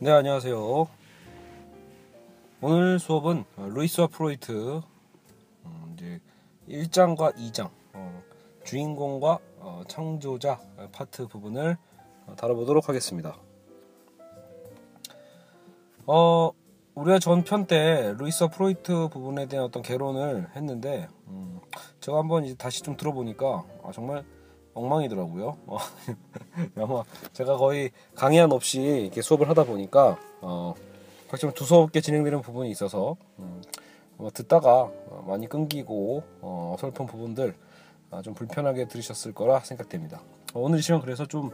네, 안녕하세요. 오늘 수업은 루이스와 프로이트 음, 이제 1장과 2장 어, 주인공과 어, 창조자 파트 부분을 어, 다뤄보도록 하겠습니다. 어, 우리가 전편 때 루이스와 프로이트 부분에 대한 어떤 개론을 했는데 음, 제가 한번 이제 다시 좀 들어보니까 아, 정말 엉망이더라고요. 어, 아마 제가 거의 강의한 없이 이렇게 수업을 하다 보니까 어, 좀 두서없게 진행되는 부분이 있어서 음, 뭐 듣다가 많이 끊기고 어, 설픈 부분들 아, 좀 불편하게 들으셨을 거라 생각됩니다. 어, 오늘 이 시간 그래서 좀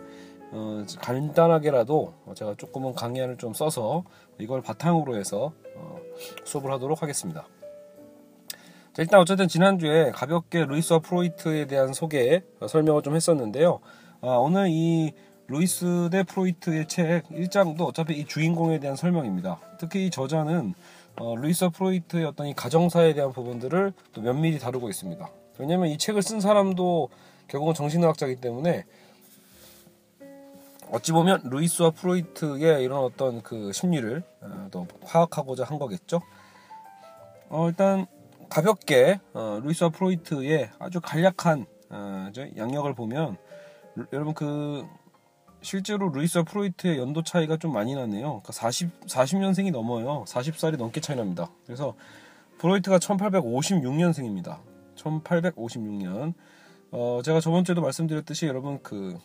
어, 간단하게라도 제가 조금은 강의안을 좀 써서 이걸 바탕으로 해서 어, 수업을 하도록 하겠습니다. 자, 일단 어쨌든 지난주에 가볍게 루이스와 프로이트에 대한 소개 어, 설명을 좀 했었는데요. 아, 오늘 이 루이스 대 프로이트의 책 1장도 어차피 이 주인공에 대한 설명입니다. 특히 이 저자는 어, 루이스 와 프로이트의 어떤 이 가정사에 대한 부분들을 또 면밀히 다루고 있습니다. 왜냐하면 이 책을 쓴 사람도 결국은 정신의학자이기 때문에 어찌 보면 루이스와 프로이트의 이런 어떤 그 심리를 어, 또 파악하고자 한 거겠죠. 어, 일단 가볍게 어, 루이스와 프로이트의 아주 간략한 어, 양력을 보면 루, 여러분 그 실제로 루이스와 프로이트의 연도 차이가 좀 많이 나네요. 그러니까 40 40년생이 넘어요. 40살이 넘게 차이 납니다. 그래서 프로이트가 1856년생입니다. 1856년. 어, 제가 저번 주에도 말씀드렸듯이 여러분 그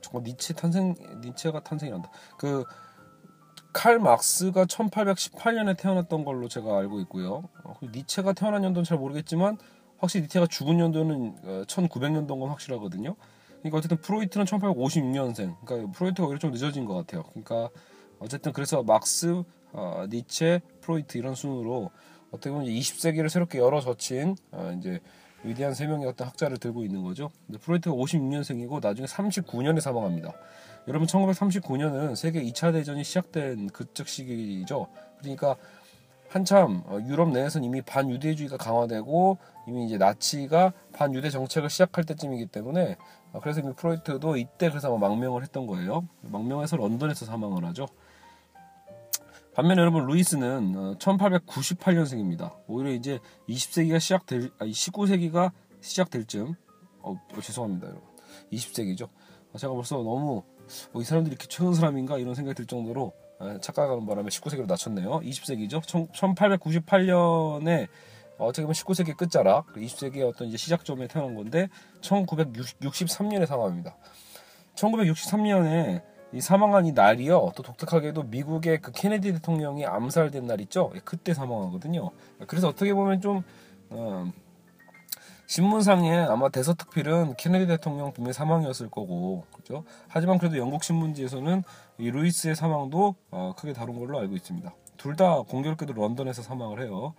정말 니체 탄생 니체가 탄생이란다. 그 칼 막스가 1818년에 태어났던 걸로 제가 알고 있고요. 어, 니체가 태어난 연도는 잘 모르겠지만 확실히 니체가 죽은 연도는 1900년도인 어, 건 확실하거든요. 그러니까 어쨌든 프로이트는 1856년생. 그러니까 프로이트가 오히려 좀 늦어진 것 같아요. 그러니까 어쨌든 그래서 막스, 어, 니체, 프로이트 이런 순으로 어떻게 보면 20세기를 새롭게 열어 젖힌 어, 이제 위대한 세 명의 어떤 학자를 들고 있는 거죠. 프로이트가 56년생이고 나중에 39년에 사망합니다. 여러분 1939년은 세계 2차 대전이 시작된 그적 시기죠. 그러니까 한참 어, 유럽 내에서는 이미 반유대주의가 강화되고 이미 이제 나치가 반유대 정책을 시작할 때쯤이기 때문에 어, 그래서 이미 프로이트도 이때 그래서 망명을 했던 거예요. 망명해서 런던에서 사망을 하죠. 반면에 여러분 루이스는 1898년생입니다. 어, 오히려 이제 20세기가 시작될 아니 19세기가 시작될 쯤 어, 어, 죄송합니다 여러분 20세기죠. 제가 벌써 너무 어, 이 사람들이 이렇게 최근 사람인가 이런 생각이 들 정도로 아, 착각하는 바람에 19세기로 낮췄네요. 20세기죠. 1898년에 어떻게 보면 19세기 끝자락, 20세기의 어떤 이제 시작점에 태어난 건데 1963년에 사망합니다. 1963년에 이 사망한 이 날이요. 또 독특하게도 미국의 그 케네디 대통령이 암살된 날 있죠. 예, 그때 사망하거든요. 그래서 어떻게 보면 좀 어, 신문상에 아마 대서특필은 케네디 대통령 분명 사망이었을 거고, 그죠? 하지만 그래도 영국 신문지에서는 이 루이스의 사망도 어, 크게 다룬 걸로 알고 있습니다. 둘 다 공교롭게도 런던에서 사망을 해요.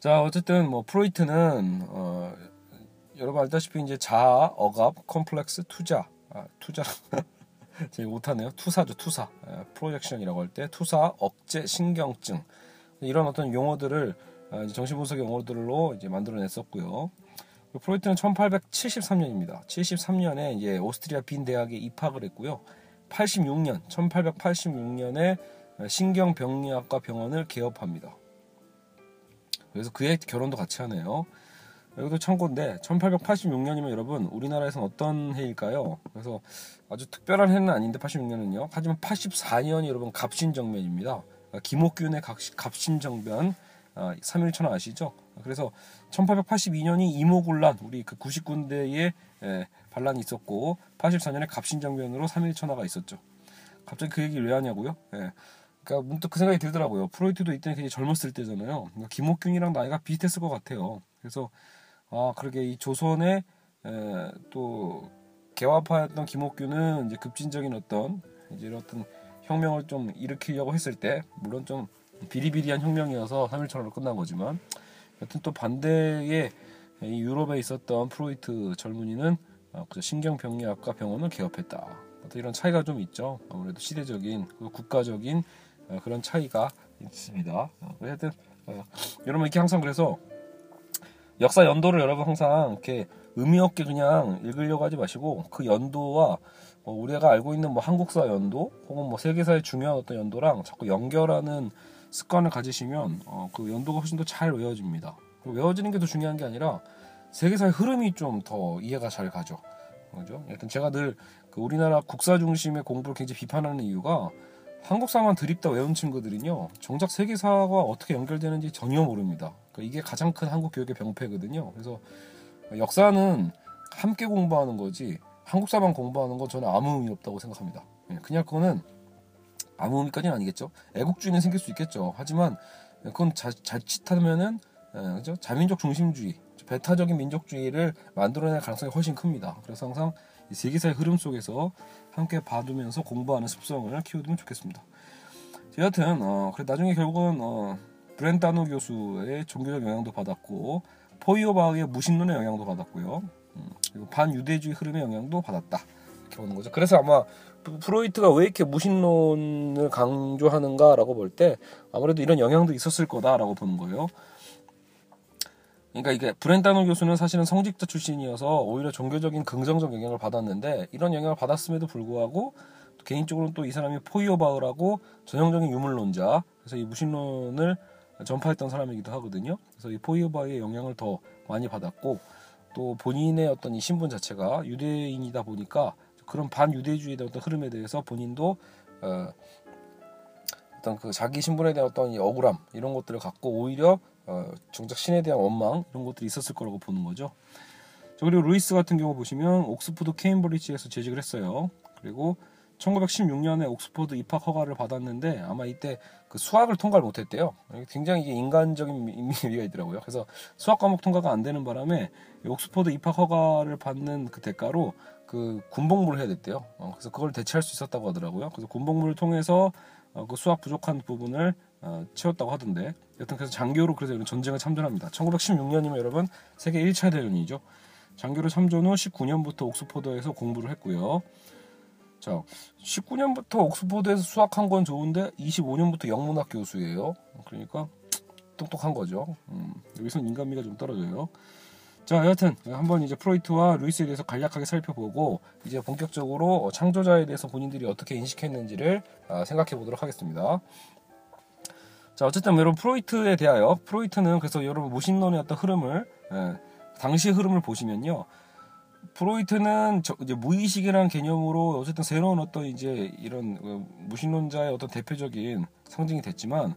자, 어쨌든 뭐 프로이트는 어, 여러분 알다시피 이제 자아, 억압, 컴플렉스, 투자, 아, 투자. 제가 못하네요. 투사죠, 투사. 아, projection이라고 할 때 투사, 억제, 신경증 이런 어떤 용어들을 아, 정신분석 용어들로 이제 만들어냈었고요. 프로이트는 1873년입니다. 73년에 이제 오스트리아 빈 대학에 입학을 했고요. 86년, 1886년에 신경병리학과 병원을 개업합니다. 그래서 그의 결혼도 같이 하네요. 여기도 참고인데 1886년이면 여러분 우리나라에서는 어떤 해일까요? 그래서 아주 특별한 해는 아닌데 86년은요. 하지만 84년이 여러분 갑신정변입니다. 김옥균의 갑신정변 3.1천원 아, 아시죠? 그래서 1882년이 이모군란 우리 그 90군데에 예, 반란이 있었고 84년에 갑신정변으로 3.1천화가 있었죠. 갑자기 그 얘기를 왜 하냐고요? 예. 그러니까 문득 그 생각이 들더라고요. 프로이트도 이때 되게 젊었을 때잖아요. 그러니까 김옥균이랑 나이가 비슷했을 것 같아요. 그래서 아 그러게 이 조선의 에, 또 개화파였던 김옥균은 이제 급진적인 어떤 이제 어떤 혁명을 좀 일으키려고 했을 때 물론 좀 비리비리한 혁명이어서 3일천으로 끝난 거지만 여튼 또 반대의 이 유럽에 있었던 프로이트 젊은이는 어, 신경병리학과 병원을 개업했다. 어떤 이런 차이가 좀 있죠. 아무래도 시대적인 국가적인 어, 그런 차이가 있습니다. 어, 하여튼 어, 여러분 이렇게 항상 그래서 역사 연도를 여러분 항상 이렇게 의미 없게 그냥 읽으려고 하지 마시고 그 연도와 어, 우리가 알고 있는 뭐 한국사 연도 혹은 뭐 세계사의 중요한 어떤 연도랑 자꾸 연결하는 습관을 가지시면 어, 그 연도가 훨씬 더 잘 외워집니다. 외워지는 게 더 중요한 게 아니라 세계사의 흐름이 좀 더 이해가 잘 가죠. 그죠? 여튼 제가 늘 그 우리나라 국사 중심의 공부를 굉장히 비판하는 이유가 한국사만 드립다 외운 친구들은요 정작 세계사와 어떻게 연결되는지 전혀 모릅니다. 그러니까 이게 가장 큰 한국 교육의 병폐거든요. 그래서 역사는 함께 공부하는 거지 한국사만 공부하는 건 저는 아무 의미 없다고 생각합니다. 예, 그냥 그거는 아무 의미까지는 아니겠죠. 애국주의는 생길 수 있겠죠. 하지만 그건 자, 자칫하면은 예, 그죠? 자민족 중심주의, 배타적인 민족주의를 만들어낼 가능성이 훨씬 큽니다. 그래서 항상 세계사의 흐름 속에서 함께 봐두면서 공부하는 습성을 키워두면 좋겠습니다. 여하튼 어, 그래 나중에 결국은 어, 브렌다노 교수의 종교적 영향도 받았고 포이오바의 무신론의 영향도 받았고요. 음, 그리고 반유대주의 흐름의 영향도 받았다. 이렇게 보는 거죠. 그래서 아마 프로이트가 왜 이렇게 무신론을 강조하는가라고 볼 때 아무래도 이런 영향도 있었을 거다라고 보는 거예요. 그러니까 이게 브렌다노 교수는 사실은 성직자 출신이어서 오히려 종교적인 긍정적 영향을 받았는데 이런 영향을 받았음에도 불구하고 개인적으로는 또 이 사람이 포이어바흐라고 전형적인 유물론자 그래서 이 무신론을 전파했던 사람이기도 하거든요. 그래서 이 포이어바흐의 영향을 더 많이 받았고 또 본인의 어떤 이 신분 자체가 유대인이다 보니까 그런 반유대주의의 어떤 흐름에 대해서 본인도 어, 어떤 그 자기 신분에 대한 어떤 이 억울함 이런 것들을 갖고 오히려 어, 정작 신에 대한 원망 이런 것들이 있었을 거라고 보는 거죠. 그리고 루이스 같은 경우 보시면 옥스포드 케임브리지에서 재직을 했어요. 그리고 1916년에 옥스포드 입학 허가를 받았는데 아마 이때 그 수학을 통과를 못했대요. 굉장히 이게 인간적인 의미가 있더라고요. 그래서 수학 과목 통과가 안 되는 바람에 옥스포드 입학 허가를 받는 그 대가로 그 군복무를 해야 됐대요. 어, 그래서 그걸 대체할 수 있었다고 하더라고요. 그래서 군복무를 통해서 어, 그 수학 부족한 부분을 어, 채웠다고 하던데 여튼 그래서 장교로 그래서 이런 전쟁에 참전합니다. 1916년이면 여러분 세계 1차 대전이죠. 장교로 참전 후 19년부터 옥스포드에서 공부를 했고요. 자, 19년부터 옥스포드에서 수학한 건 좋은데 25년부터 영문학 교수예요. 그러니까 똑똑한 거죠. 음, 여기서는 인간미가 좀 떨어져요. 자, 여하튼 한번 이제 프로이트와 루이스에 대해서 간략하게 살펴보고 이제 본격적으로 창조자에 대해서 본인들이 어떻게 인식했는지를 아, 생각해 보도록 하겠습니다. 자, 어쨌든 여러분 프로이트에 대하여 프로이트는 그래서 여러분 무신론의 어떤 흐름을 예, 당시의 흐름을 보시면요. 프로이트는 저, 이제 무의식이라는 개념으로 어쨌든 새로운 어떤 이제 이런 어, 무신론자의 어떤 대표적인 상징이 됐지만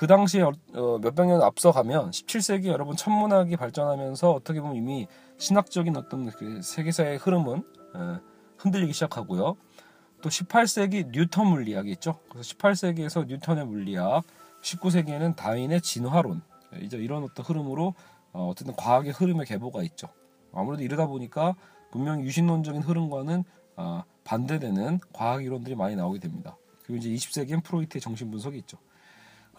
그 당시에 어, 몇백 년 앞서가면 17세기 여러분 천문학이 발전하면서 어떻게 보면 이미 신학적인 어떤 그 세계사의 흐름은 에, 흔들리기 시작하고요. 또 18세기 뉴턴 물리학이 있죠. 그래서 18세기에서 뉴턴의 물리학, 19세기에는 다윈의 진화론 이제 이런 어떤 흐름으로 어, 어쨌든 과학의 흐름의 계보가 있죠. 아무래도 이러다 보니까 분명히 유신론적인 흐름과는 어, 반대되는 과학 이론들이 많이 나오게 됩니다. 그리고 이제 20세기엔 프로이트의 정신 분석이 있죠.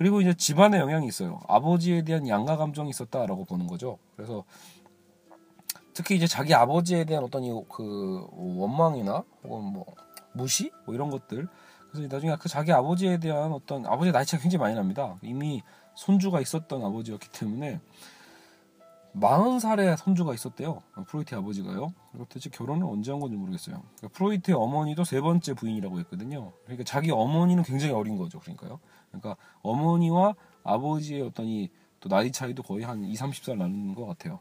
그리고 이제 집안의 영향이 있어요. 아버지에 대한 양가 감정이 있었다라고 보는 거죠. 그래서 특히 이제 자기 아버지에 대한 어떤 그 원망이나 혹은 뭐 무시 뭐 이런 것들 그래서 나중에 그 자기 아버지에 대한 어떤 아버지 나이 차가 굉장히 많이 납니다. 이미 손주가 있었던 아버지였기 때문에 40살에 손주가 있었대요. 프로이트 아버지가요. 그리고 대체 결혼을 언제 한 건지 모르겠어요. 그러니까 프로이트의 어머니도 세 번째 부인이라고 했거든요. 그러니까 자기 어머니는 굉장히 어린 거죠. 그러니까요. 그러니까 어머니와 아버지의 어떤 이 또 나이 차이도 거의 한 2, 30살 나는 것 같아요.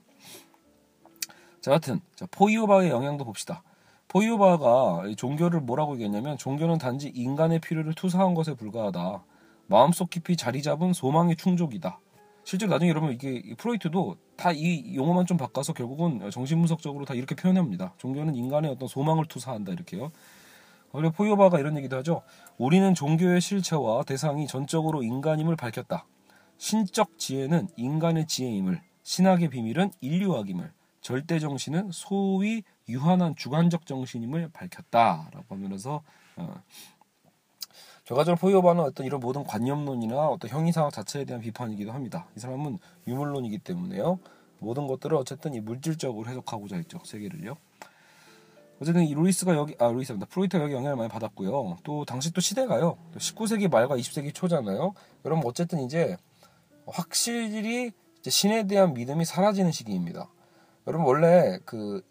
자, 하여튼 자, 포이오바의 영향도 봅시다. 포이오바가 종교를 뭐라고 얘기했냐면 종교는 단지 인간의 필요를 투사한 것에 불과하다. 마음속 깊이 자리 잡은 소망의 충족이다. 실제로 나중에 여러분 이게 프로이트도 다 이 용어만 좀 바꿔서 결국은 정신분석적으로 다 이렇게 표현합니다. 종교는 인간의 어떤 소망을 투사한다 이렇게요. 그리고 포이오바가 이런 얘기도 하죠. 우리는 종교의 실체와 대상이 전적으로 인간임을 밝혔다. 신적 지혜는 인간의 지혜임을, 신학의 비밀은 인류학임을, 절대 정신은 소위 유한한 주관적 정신임을 밝혔다라고 하면서 어, 결과적으로 포이어바는 어떤 이런 모든 관념론이나 어떤 형이상학 자체에 대한 비판이기도 합니다. 이 사람은 유물론이기 때문에요. 모든 것들을 어쨌든 이 물질적으로 해석하고자 했죠 세계를요. 어쨌든 이 루이스가 여기 아 루이스입니다. 프로이트가 여기 영향을 많이 받았고요. 또 당시 또 시대가요. 19세기 말과 20세기 초잖아요. 여러분 어쨌든 이제 확실히 이제 신에 대한 믿음이 사라지는 시기입니다. 여러분 원래 그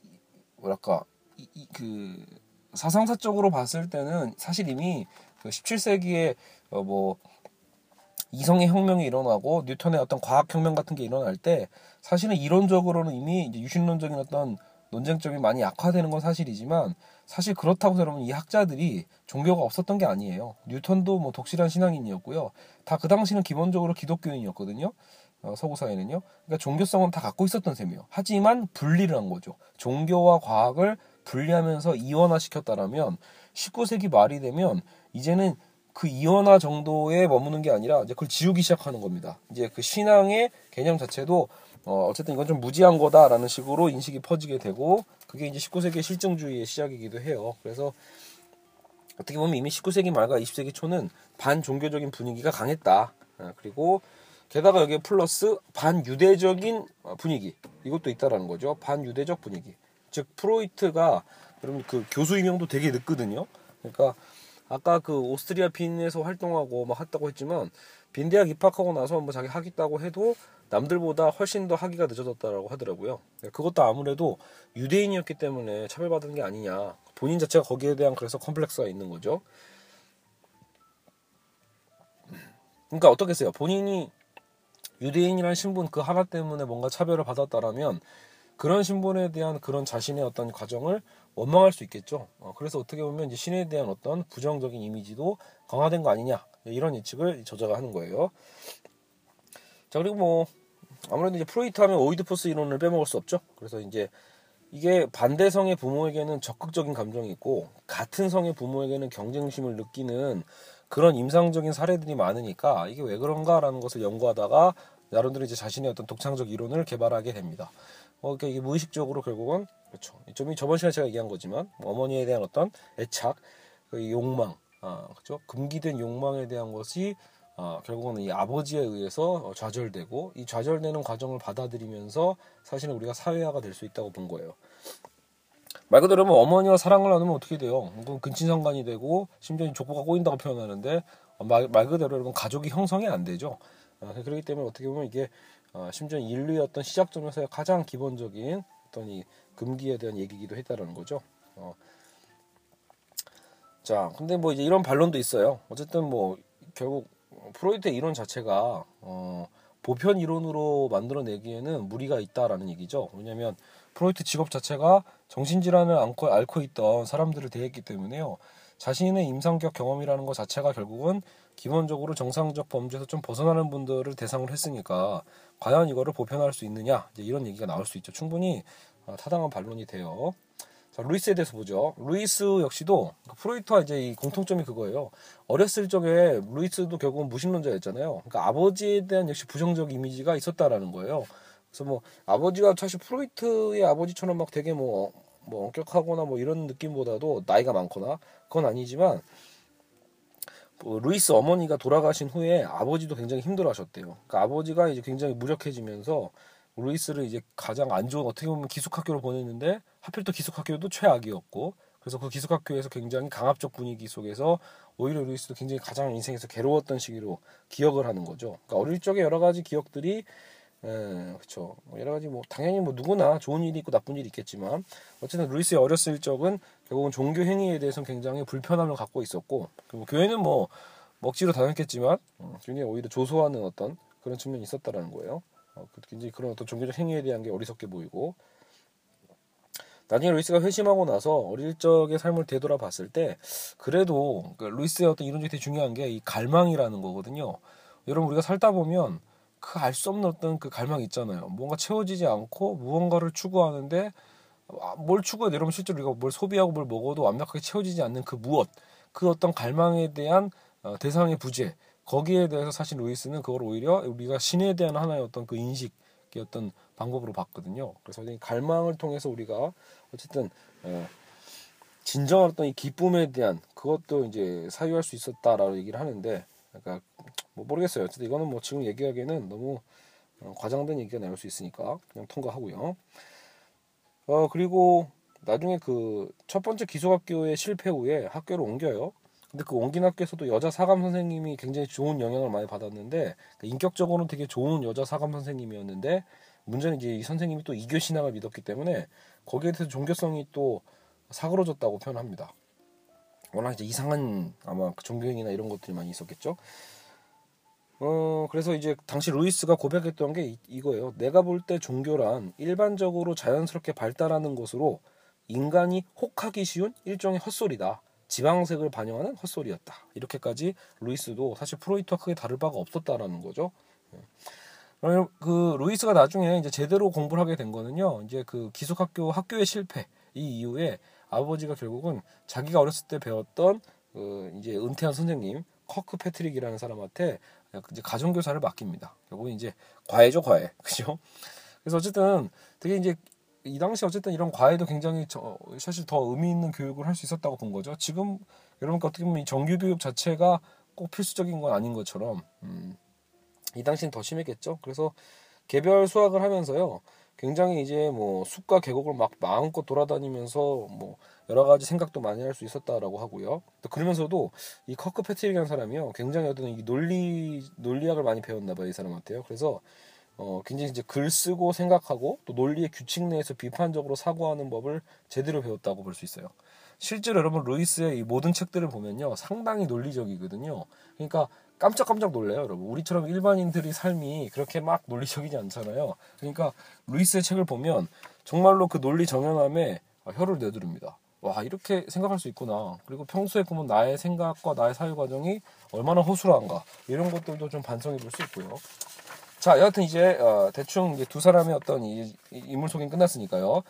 뭐랄까 이, 이, 그 사상사적으로 봤을 때는 사실 이미 그 17세기에 어 뭐 이성의 혁명이 일어나고 뉴턴의 어떤 과학 혁명 같은 게 일어날 때 사실은 이론적으로는 이미 이제 유신론적인 어떤 논쟁점이 많이 약화되는 건 사실이지만 사실 그렇다고 여러분 이 학자들이 종교가 없었던 게 아니에요. 뉴턴도 뭐 독실한 신앙인이었고요. 다 그 당시는 기본적으로 기독교인이었거든요. 어, 서구 사회는요. 그러니까 종교성은 다 갖고 있었던 셈이에요. 하지만 분리를 한 거죠. 종교와 과학을 분리하면서 이원화시켰다라면 19세기 말이 되면 이제는 그 이원화 정도에 머무는 게 아니라 이제 그걸 지우기 시작하는 겁니다. 이제 그 신앙의 개념 자체도 어, 어쨌든 이건 좀 무지한 거다라는 식으로 인식이 퍼지게 되고 그게 이제 19세기 실증주의의 시작이기도 해요. 그래서 어떻게 보면 이미 19세기 말과 20세기 초는 반종교적인 분위기가 강했다. 아, 그리고 게다가 여기에 플러스 반유대적인 분위기 이것도 있다라는 거죠. 반유대적 분위기. 즉 프로이트가 여러분 그 교수 임명도 되게 늦거든요. 그러니까 아까 그 오스트리아 빈에서 활동하고 막 했다고 했지만 빈 대학 입학하고 나서 뭐 자기 하겠다고 해도 남들보다 훨씬 더 하기가 늦어졌다라고 하더라고요. 그것도 아무래도 유대인이었기 때문에 차별받은 게 아니냐. 본인 자체가 거기에 대한 그래서 컴플렉스가 있는 거죠. 그러니까 어떻겠어요? 본인이 유대인이라는 신분 그 하나 때문에 뭔가 차별을 받았다라면 그런 신분에 대한 그런 자신의 어떤 과정을 원망할 수 있겠죠. 어, 그래서 어떻게 보면 이제 신에 대한 어떤 부정적인 이미지도 강화된 거 아니냐 이런 예측을 저자가 하는 거예요. 자 그리고 뭐 아무래도 이제 프로이트 하면 오이드포스 이론을 빼먹을 수 없죠. 그래서 이제 이게 반대성의 부모에게는 적극적인 감정이 있고 같은 성의 부모에게는 경쟁심을 느끼는 그런 임상적인 사례들이 많으니까 이게 왜 그런가라는 것을 연구하다가 나름대로 이제 자신의 어떤 독창적 이론을 개발하게 됩니다. 어, 그러니까 이게 무의식적으로 결국은 그렇죠. 좀 저번 시간에 제가 얘기한 거지만 어머니에 대한 어떤 애착, 그 욕망, 아, 그렇죠. 금기된 욕망에 대한 것이 아, 결국은 이 아버지에 의해서 좌절되고 이 좌절되는 과정을 받아들이면서 사실은 우리가 사회화가 될 수 있다고 본 거예요. 말 그대로 뭐 어머니와 사랑을 나누면 어떻게 돼요? 그건 근친상간이 되고 심지어 족보가 꼬인다고 표현하는데 말, 말 그대로 여러분 가족이 형성이 안 되죠. 아, 그렇기 때문에 어떻게 보면 이게 아, 심지어 인류의 어떤 시작점에서의 가장 기본적인 어떤 이 금기에 대한 얘기기도 했다라는 거죠. 어. 자, 근데 뭐 이제 이런 반론도 있어요. 어쨌든 뭐 결국 프로이트의 이론 자체가 어, 보편 이론으로 만들어내기에는 무리가 있다라는 얘기죠. 왜냐하면 프로이트 직업 자체가 정신질환을 앓고, 앓고 있던 사람들을 대했기 때문에요. 자신의 임상적 경험이라는 것 자체가 결국은 기본적으로 정상적 범죄에서 좀 벗어나는 분들을 대상으로 했으니까 과연 이거를 보편화할 수 있느냐 이런 얘기가 나올 수 있죠. 충분히 어, 타당한 반론이 돼요. 자, 루이스에 대해서 보죠. 루이스 역시도 프로이트와 이제 이 공통점이 그거예요. 어렸을 적에 루이스도 결국은 무신론자였잖아요. 그러니까 아버지에 대한 역시 부정적 이미지가 있었다라는 거예요. 그래서 뭐 아버지가 사실 프로이트의 아버지처럼 막 되게 뭐, 뭐 엄격하거나 뭐 이런 느낌보다도 나이가 많거나 그건 아니지만 뭐 루이스 어머니가 돌아가신 후에 아버지도 굉장히 힘들어하셨대요. 그러니까 아버지가 이제 굉장히 무력해지면서 루이스를 이제 가장 안 좋은 어떻게 보면 기숙학교로 보냈는데 하필 또 기숙학교도 최악이었고 그래서 그 기숙학교에서 굉장히 강압적 분위기 속에서 오히려 루이스도 굉장히 가장 인생에서 괴로웠던 시기로 기억을 하는 거죠. 그러니까 어릴 적에 여러 가지 기억들이 예, 그렇죠. 여러 가지 뭐 당연히 뭐 누구나 좋은 일이 있고 나쁜 일이 있겠지만 어쨌든 루이스의 어렸을 적은 결국은 종교 행위에 대해서 굉장히 불편함을 갖고 있었고 그리고 교회는 뭐 먹지로 다녔겠지만 어, 굉장히 오히려 조소하는 어떤 그런 측면이 있었다라는 거예요. 어, 그 굉장히 그런 어떤 종교적 행위에 대한 게 어리석게 보이고 나중에 루이스가 회심하고 나서 어릴 적의 삶을 되돌아봤을 때 그래도 그 루이스의 어떤 이론적이 되게 중요한 게 이 갈망이라는 거거든요. 여러분 우리가 살다 보면 그 알 수 없는 어떤 그 갈망 있잖아요. 뭔가 채워지지 않고 무언가를 추구하는데 아, 뭘 추구해? 여러분 실제로 우리가 뭘 소비하고 뭘 먹어도 완벽하게 채워지지 않는 그 무엇, 그 어떤 갈망에 대한 어, 대상의 부재, 거기에 대해서 사실 루이스는 그걸 오히려 우리가 신에 대한 하나의 어떤 그 인식의 어떤 방법으로 봤거든요. 그래서 이 갈망을 통해서 우리가 어쨌든 어, 진정한 어떤 이 기쁨에 대한 그것도 이제 사유할 수 있었다라고 얘기를 하는데 그러니까 뭐 모르겠어요. 어쨌든 이거는 뭐 지금 얘기하기에는 너무 어, 과장된 얘기가 나올 수 있으니까 그냥 통과하고요. 어 그리고 나중에 그 첫 번째 기숙학교의 실패 후에 학교를 옮겨요. 근데 그 학교에서도 여자 사감 선생님이 굉장히 좋은 영향을 많이 받았는데 그 인격적으로는 되게 좋은 여자 사감 선생님이었는데 문제는 이제 이 선생님이 또 이교 신앙을 믿었기 때문에 거기에 대해서 종교성이 또 사그러졌다고 표현합니다. 워낙 이제 이상한 아마 그 종교행위나 이런 것들이 많이 있었겠죠. 어 그래서 이제 당시 루이스가 고백했던 게 이, 거예요 내가 볼 때 종교란 일반적으로 자연스럽게 발달하는 것으로 인간이 혹하기 쉬운 일종의 헛소리다. 지방색을 반영하는 헛소리였다. 이렇게까지 루이스도 사실 프로이트와 크게 다를 바가 없었다라는 거죠. 예. 그 루이스가 나중에 이제 제대로 공부를 하게 된 거는요. 이제 그 기숙학교 학교의 실패 이 이후에 아버지가 결국은 자기가 어렸을 때 배웠던 그 이제 은퇴한 선생님 커크 패트릭이라는 사람한테 이제 가정 교사를 맡깁니다. 결국 이제 과외죠 과외 그죠? 그래서 어쨌든 되게 이제 이 당시 어쨌든 이런 과외도 굉장히 저, 사실 더 의미 있는 교육을 할 수 있었다고 본 거죠. 지금 여러분께 어떻게 보면 이 정규 교육 자체가 꼭 필수적인 건 아닌 것처럼 음, 이 당시는 더 심했겠죠. 그래서 개별 수학을 하면서요. 굉장히 이제 뭐 숲과 계곡을 막 마음껏 돌아다니면서 뭐 여러 가지 생각도 많이 할 수 있었다라고 하고요. 또 그러면서도 이 커크 패트릭이라는 사람이요. 굉장히 어떤 이 논리 논리학을 많이 배웠나 봐요, 이 사람한테요. 그래서 어 굉장히 이제 글 쓰고 생각하고 또 논리의 규칙 내에서 비판적으로 사고하는 법을 제대로 배웠다고 볼 수 있어요. 실제로 여러분 루이스의 이 모든 책들을 보면요. 상당히 논리적이거든요. 그러니까 깜짝깜짝 놀래요, 여러분. 우리처럼 일반인들의 삶이 그렇게 막 논리적이지 않잖아요. 그러니까 루이스의 책을 보면 정말로 그 논리 정연함에 혀를 내두릅니다. 와 이렇게 생각할 수 있구나. 그리고 평소에 보면 나의 생각과 나의 사유 과정이 얼마나 허술한가 이런 것들도 좀 반성해 볼 수 있고요. 자, 여하튼 이제 어, 대충 이제 두 사람의 어떤 이, 이 인물 소개 끝났으니까요.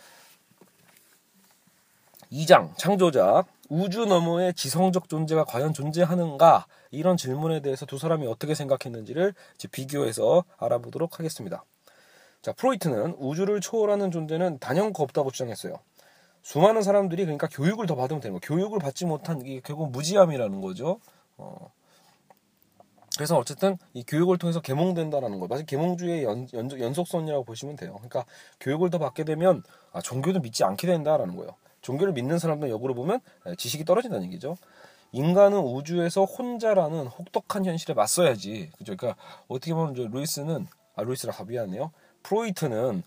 2장 창조자 우주 너머의 지성적 존재가 과연 존재하는가 이런 질문에 대해서 두 사람이 어떻게 생각했는지를 비교해서 알아보도록 하겠습니다. 자, 프로이트는 우주를 초월하는 존재는 단연코 없다고 주장했어요. 수많은 사람들이 그러니까 교육을 더 받으면 되는 거. 교육을 받지 못한 이게 결국 무지함이라는 거죠. 어. 그래서 어쨌든 이 교육을 통해서 계몽된다라는 거. 마치 계몽주의 연, 연, 연속선이라고 보시면 돼요. 그러니까 교육을 더 받게 되면 아, 종교도 믿지 않게 된다라는 거예요. 종교를 믿는 사람들 역으로 보면 지식이 떨어진다는 얘기죠. 인간은 우주에서 혼자라는 혹독한 현실에 맞서야지. 그죠? 그러니까 어떻게 보면 루이스는 아 루이스라 가비하네요. 프로이트는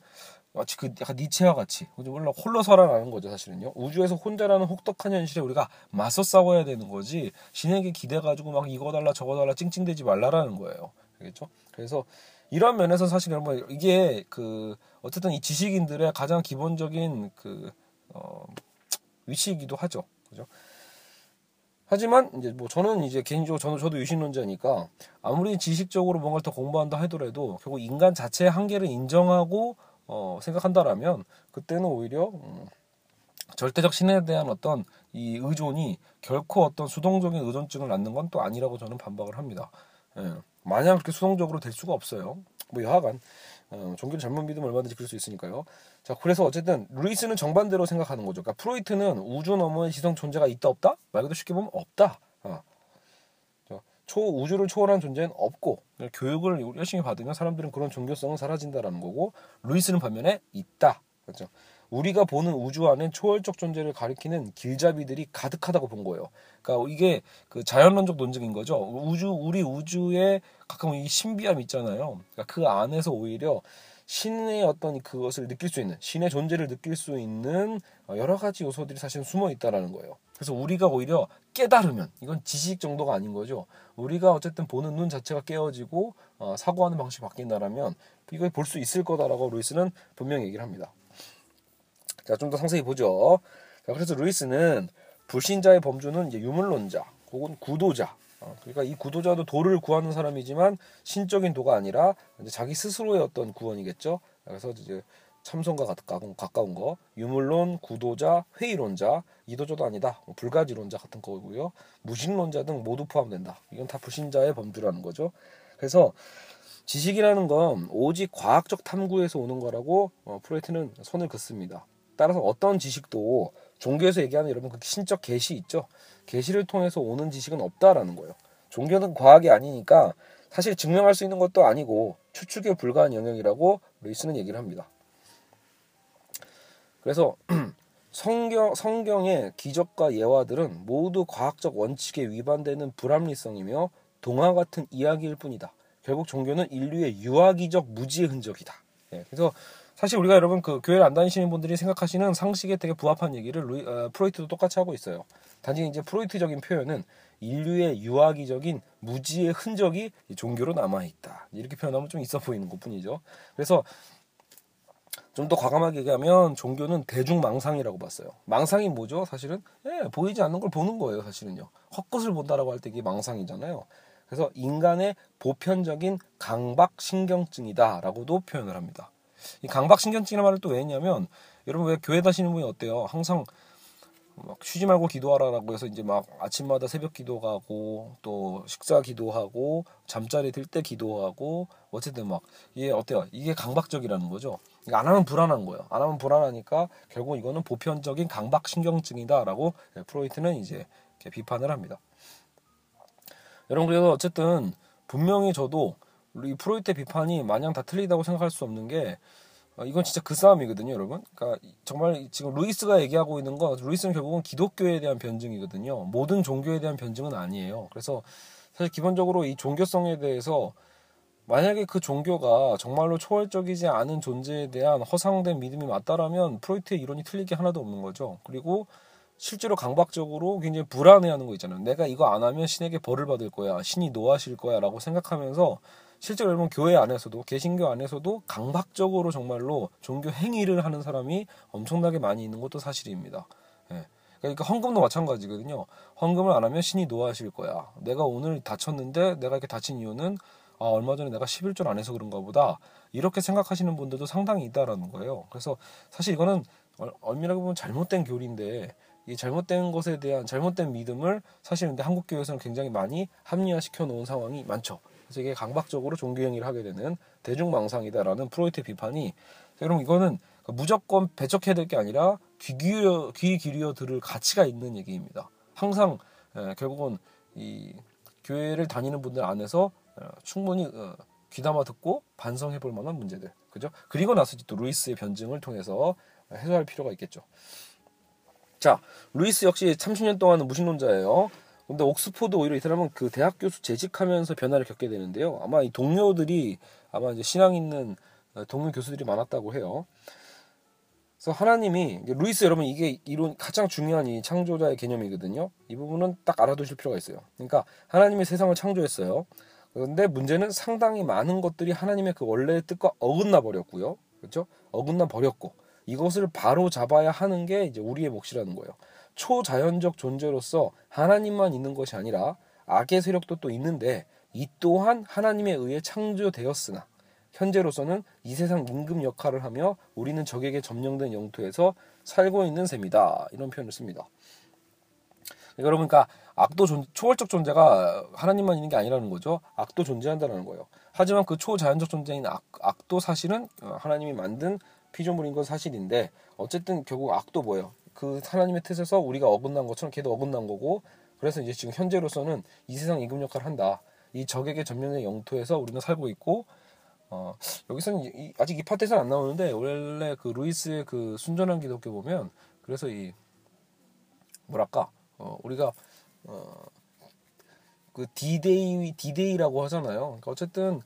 마치 그 약간 니체와 같이 물론 홀로 서라라는 거죠 사실은요 우주에서 혼자라는 혹독한 현실에 우리가 맞서 싸워야 되는 거지 신에게 기대 가지고 막 이거 달라 저거 달라 찡찡대지 말라라는 거예요 알겠죠 그래서 이런 면에서 사실 여러분 이게 그 어쨌든 이 지식인들의 가장 기본적인 그 어, 위치이기도 하죠. 그죠? 하지만 이제 뭐 저는 이제 개인적으로 저는 저도 유신론자니까 아무리 지식적으로 뭔가를 더 공부한다 하더라도 결국 인간 자체의 한계를 인정하고 어, 생각한다라면 그때는 오히려 음, 절대적 신에 대한 어떤 이 의존이 결코 어떤 수동적인 의존증을 낳는 건 또 아니라고 저는 반박을 합니다. 예. 마냥 그렇게 수동적으로 될 수가 없어요. 뭐 여하간 어, 종교를 잘못 믿으면 얼마든지 그럴 수 있으니까요. 자, 그래서 어쨌든 루이스는 정반대로 생각하는 거죠. 그러니까 프로이트는 우주 너머의 지성 존재가 있다 없다? 말 그대로 쉽게 보면 없다. 어. 초 우주를 초월한 존재는 없고 교육을 열심히 받으면 사람들은 그런 종교성은 사라진다라는 거고 루이스는 반면에 있다. 그렇죠? 우리가 보는 우주 안엔 초월적 존재를 가리키는 길잡이들이 가득하다고 본 거예요. 그러니까 이게 그 자연론적 논증인 거죠. 우주 우리 우주에 가끔 이 신비함 있잖아요. 그러니까 그 안에서 오히려 신의 어떤 그것을 느낄 수 있는 신의 존재를 느낄 수 있는 여러 가지 요소들이 사실 숨어 있다라는 거예요. 그래서 우리가 오히려 깨달으면 이건 지식 정도가 아닌 거죠. 우리가 어쨌든 보는 눈 자체가 깨어지고 어, 사고하는 방식이 바뀐다라면 이걸 볼 수 있을 거다라고 루이스는 분명히 얘기를 합니다. 자, 좀 더 상세히 보죠. 자, 그래서 루이스는 불신자의 범주는 이제 유물론자 혹은 구도자. 어, 그러니까 이 구도자도 도를 구하는 사람이지만 신적인 도가 아니라 자기 스스로의 어떤 구원이겠죠. 그래서 이제 참선과 가까운, 가까운 거 유물론, 구도자, 회의론자, 이도저도 아니다, 뭐 불가지론자 같은 거고요. 무신론자 등 모두 포함된다. 이건 다 불신자의 범주라는 거죠. 그래서 지식이라는 건 오직 과학적 탐구에서 오는 거라고 어, 프로이트는 손을 긋습니다. 따라서 어떤 지식도 종교에서 얘기하는 여러분 그 신적 계시 있죠. 계시를 통해서 오는 지식은 없다라는 거예요. 종교는 과학이 아니니까 사실 증명할 수 있는 것도 아니고 추측에 불과한 영역이라고 루이스는 얘기를 합니다. 그래서 성경 성경의 기적과 예화들은 모두 과학적 원칙에 위반되는 불합리성이며 동화 같은 이야기일 뿐이다. 결국 종교는 인류의 유아기적 무지의 흔적이다. 예, 그래서 사실 우리가 여러분 그 교회를 안 다니시는 분들이 생각하시는 상식에 되게 부합한 얘기를 루이, 어, 프로이트도 똑같이 하고 있어요. 단지 이제 프로이트적인 표현은 인류의 유아기적인 무지의 흔적이 종교로 남아 있다. 이렇게 표현하면 좀 있어 보이는 것뿐이죠. 그래서 좀 더 과감하게 얘기하면 종교는 대중 망상이라고 봤어요. 망상이 뭐죠? 사실은 예, 보이지 않는 걸 보는 거예요. 사실은요. 헛것을 본다라고 할 때 이게 망상이잖아요. 그래서 인간의 보편적인 강박신경증이다라고도 표현을 합니다. 이 강박신경증이라는 말을 또 왜 했냐면 여러분 왜 교회 다시는 분이 어때요? 항상 막 쉬지 말고 기도하라라고 해서 이제 막 아침마다 새벽 기도 가고 또 식사 기도하고 잠자리 들 때 기도하고 어쨌든 막 이게 어때요? 이게 강박적이라는 거죠. 안 하면 불안한 거예요. 안 하면 불안하니까 결국 이거는 보편적인 강박신경증이다라고 프로이트는 이제 비판을 합니다. 여러분 그래서 어쨌든 분명히 저도 이 프로이트 비판이 마냥 다 틀리다고 생각할 수 없는 게 어, 이건 진짜 그 싸움이거든요, 여러분. 그러니까 정말 지금 루이스가 얘기하고 있는 거, 루이스는 결국은 기독교에 대한 변증이거든요. 모든 종교에 대한 변증은 아니에요. 그래서 사실 기본적으로 이 종교성에 대해서 만약에 그 종교가 정말로 초월적이지 않은 존재에 대한 허상된 믿음이 맞다라면 프로이트의 이론이 틀린 게 하나도 없는 거죠. 그리고 실제로 강박적으로 굉장히 불안해하는 거 있잖아요. 내가 이거 안 하면 신에게 벌을 받을 거야, 신이 노하실 거야라고 생각하면서 실제로 여러분 교회 안에서도 개신교 안에서도 강박적으로 정말로 종교 행위를 하는 사람이 엄청나게 많이 있는 것도 사실입니다. 예. 그러니까 헌금도 마찬가지거든요. 헌금을 안 하면 신이 노하실 거야. 내가 오늘 다쳤는데 내가 이렇게 다친 이유는 아, 얼마 전에 내가 11절 안 해서 그런가 보다. 이렇게 생각하시는 분들도 상당히 있다라는 거예요. 그래서 사실 이거는 얼밀하게 보면 잘못된 교리인데 이 잘못된 것에 대한 잘못된 믿음을 사실 근데 한국 교회에서는 굉장히 많이 합리화시켜 놓은 상황이 많죠. 그래서 이게 강박적으로 종교 행위를 하게 되는 대중망상이다라는 프로이트 비판이 여러분 이거는 무조건 배척해야 될 게 아니라 귀 기울여 귀 기울여 들을 가치가 있는 얘기입니다. 항상 에, 결국은 이 교회를 다니는 분들 안에서 어, 충분히 어, 귀담아 듣고 반성해 볼 만한 문제들. 그죠? 그리고 나서 또 루이스의 변증을 통해서 해소할 필요가 있겠죠. 자, 루이스 역시 30년 동안은 무신론자예요. 근데 옥스포드 오히려 이 사람은 그 대학 교수 재직하면서 변화를 겪게 되는데요. 아마 이 동료들이 아마 이제 신앙 있는 어, 동료 교수들이 많았다고 해요. 그래서 하나님이 루이스 여러분 이게 이론 가장 중요한 이 창조자의 개념이거든요. 이 부분은 딱 알아두실 필요가 있어요. 그러니까 하나님이 세상을 창조했어요. 그런데 문제는 상당히 많은 것들이 하나님의 그 원래의 뜻과 어긋나 버렸고요. 그렇죠? 어긋나 버렸고 이것을 바로 잡아야 하는 게 이제 우리의 몫이라는 거예요. 초자연적 존재로서 하나님만 있는 것이 아니라 악의 세력도 또 있는데 이 또한 하나님에 의해 창조되었으나 현재로서는 이 세상 임금 역할을 하며 우리는 적에게 점령된 영토에서 살고 있는 셈이다. 이런 표현을 씁니다. 여러분, 그러니까 악도 존, 초월적 존재가 하나님만 있는 게 아니라는 거죠. 악도 존재한다는 거예요. 하지만 그 초자연적 존재인 악, 악도 사실은 하나님이 만든 피조물인 건 사실인데 어쨌든 결국 악도 뭐예요? 그 하나님의 뜻에서 우리가 어긋난 것처럼 걔도 어긋난 거고 그래서 이제 지금 현재로서는 이 세상 임금 역할을 한다. 이 적에게 점령된 영토에서 우리는 살고 있고 어, 여기서는 이, 아직 이 파트에서는 안 나오는데 원래 그 루이스의 그 순전한 기독교 보면 그래서 이 뭐랄까 어, 우리가 어, 그 디데이 디데이라고 하잖아요. 그러니까 어쨌든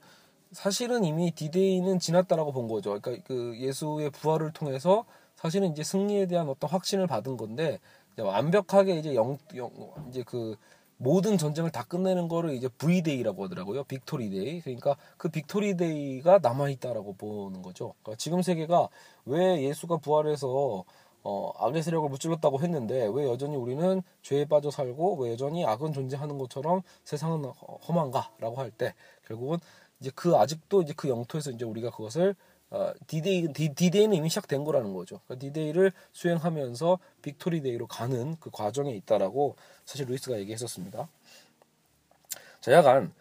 사실은 이미 디데이는 지났다라고 본 거죠. 그러니까 그 예수의 부활을 통해서 사실은 이제 승리에 대한 어떤 확신을 받은 건데 완벽하게 이제 영, 영 이제 그 모든 전쟁을 다 끝내는 거를 이제 V-Day라고 하더라고요. victory day. 그러니까 그 victory day가 남아 있다라고 보는 거죠. 그러니까 지금 세계가 왜 예수가 부활해서 어, 악의 세력을 무찔렀다고 했는데 왜 여전히 우리는 죄에 빠져 살고 왜 여전히 악은 존재하는 것처럼 세상은 험한가라고 할 때 결국은 이제 그 아직도 이제 그 영토에서 이제 우리가 그것을 어, 디데이, 디, 디데이는 이미 시작된 거라는 거죠. 그러니까 디데이를 수행하면서 victory day로 가는 그 과정에 있다라고 사실 루이스가 얘기했었습니다. 자, 약간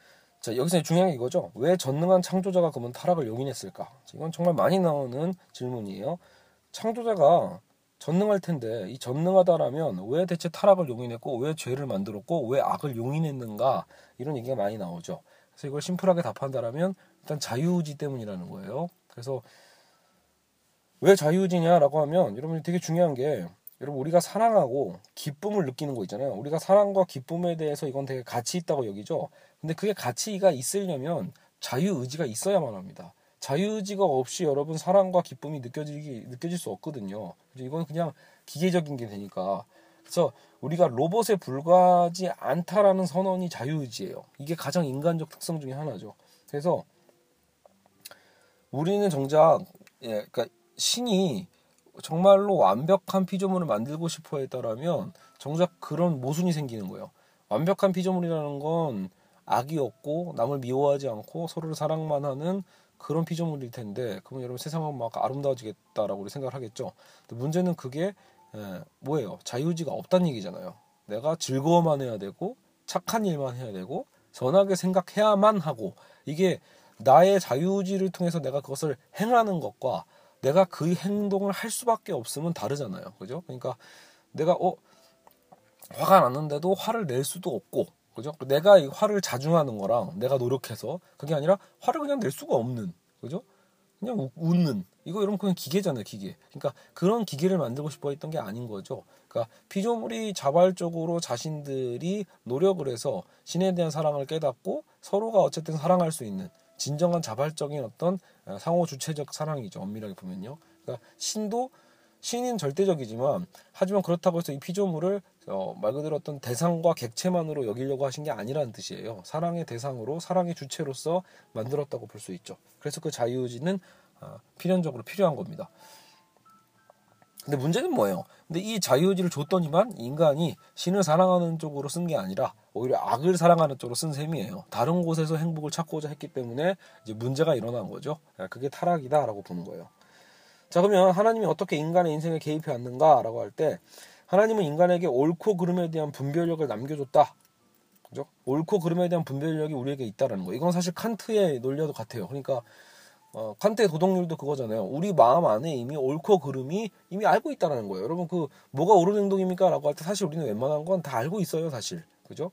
자, 여기서 중요한 게 이거죠. 왜 전능한 창조자가 그러면 타락을 용인했을까? 이건 정말 많이 나오는 질문이에요. 창조자가 전능할 텐데 이 전능하다라면 왜 대체 타락을 용인했고 왜 죄를 만들었고 왜 악을 용인했는가 이런 얘기가 많이 나오죠. 그래서 이걸 심플하게 답한다라면 일단 자유의지 때문이라는 거예요. 그래서 왜 자유의지냐라고 하면 여러분 되게 중요한 게 여러분 우리가 사랑하고 기쁨을 느끼는 거 있잖아요. 우리가 사랑과 기쁨에 대해서 이건 되게 가치 있다고 여기죠. 근데 그게 가치가 있으려면 자유의지가 있어야만 합니다. 자유의지가 없이 여러분 사랑과 기쁨이 느껴지기 느껴질 수 없거든요. 이건 그냥 기계적인 게 되니까. 그래서 우리가 로봇에 불과하지 않다라는 선언이 자유의지예요. 이게 가장 인간적 특성 중에 하나죠. 그래서 우리는 정작 예, 그러니까 신이 정말로 완벽한 피조물을 만들고 싶어 했다라면 정작 그런 모순이 생기는 거예요. 완벽한 피조물이라는 건 악이 없고 남을 미워하지 않고 서로를 사랑만 하는 그런 피조물일 텐데 그러면 여러분 세상은 막 아름다워지겠다라고 생각을 하겠죠. 근데 문제는 그게 에, 뭐예요? 자유지가 없다는 얘기잖아요. 내가 즐거워만 해야 되고 착한 일만 해야 되고 선하게 생각해야만 하고 이게 나의 자유지를 통해서 내가 그것을 행하는 것과 내가 그 행동을 할 수밖에 없으면 다르잖아요. 그죠? 그러니까 내가 어 화가 났는데도 화를 낼 수도 없고 그죠? 내가 이 화를 자중하는 거랑 내가 노력해서 그게 아니라 화를 그냥 낼 수가 없는 그죠? 그냥 우, 웃는 이거 여러분 그냥 기계잖아요 기계 그러니까 그런 기계를 만들고 싶어 했던 게 아닌 거죠 그러니까 피조물이 자발적으로 자신들이 노력을 해서 신에 대한 사랑을 깨닫고 서로가 어쨌든 사랑할 수 있는 진정한 자발적인 어떤 어, 상호 주체적 사랑이죠 엄밀하게 보면요 그러니까 신도 신인 절대적이지만 하지만 그렇다고 해서 이 피조물을 어, 말 그대로 어떤 대상과 객체만으로 여기려고 하신 게 아니라는 뜻이에요. 사랑의 대상으로 사랑의 주체로서 만들었다고 볼 수 있죠. 그래서 그 자유의지는 어, 필연적으로 필요한 겁니다. 근데 문제는 뭐예요? 근데 이 자유의지를 줬더니만 인간이 신을 사랑하는 쪽으로 쓴 게 아니라 오히려 악을 사랑하는 쪽으로 쓴 셈이에요. 다른 곳에서 행복을 찾고자 했기 때문에 이제 문제가 일어난 거죠. 그게 타락이다라고 보는 거예요. 자 그러면 하나님이 어떻게 인간의 인생에 개입해 왔는가라고 할 때 하나님은 인간에게 옳고 그름에 대한 분별력을 남겨줬다. 그죠? 옳고 그름에 대한 분별력이 우리에게 있다라는 거. 이건 사실 칸트의 논리와도 같아요. 그러니까 어, 칸트의 도덕률도 그거잖아요. 우리 마음 안에 이미 옳고 그름이 이미 알고 있다라는 거예요. 여러분 그 뭐가 옳은 행동입니까 라고 할 때 사실 우리는 웬만한 건 다 알고 있어요, 사실. 그죠?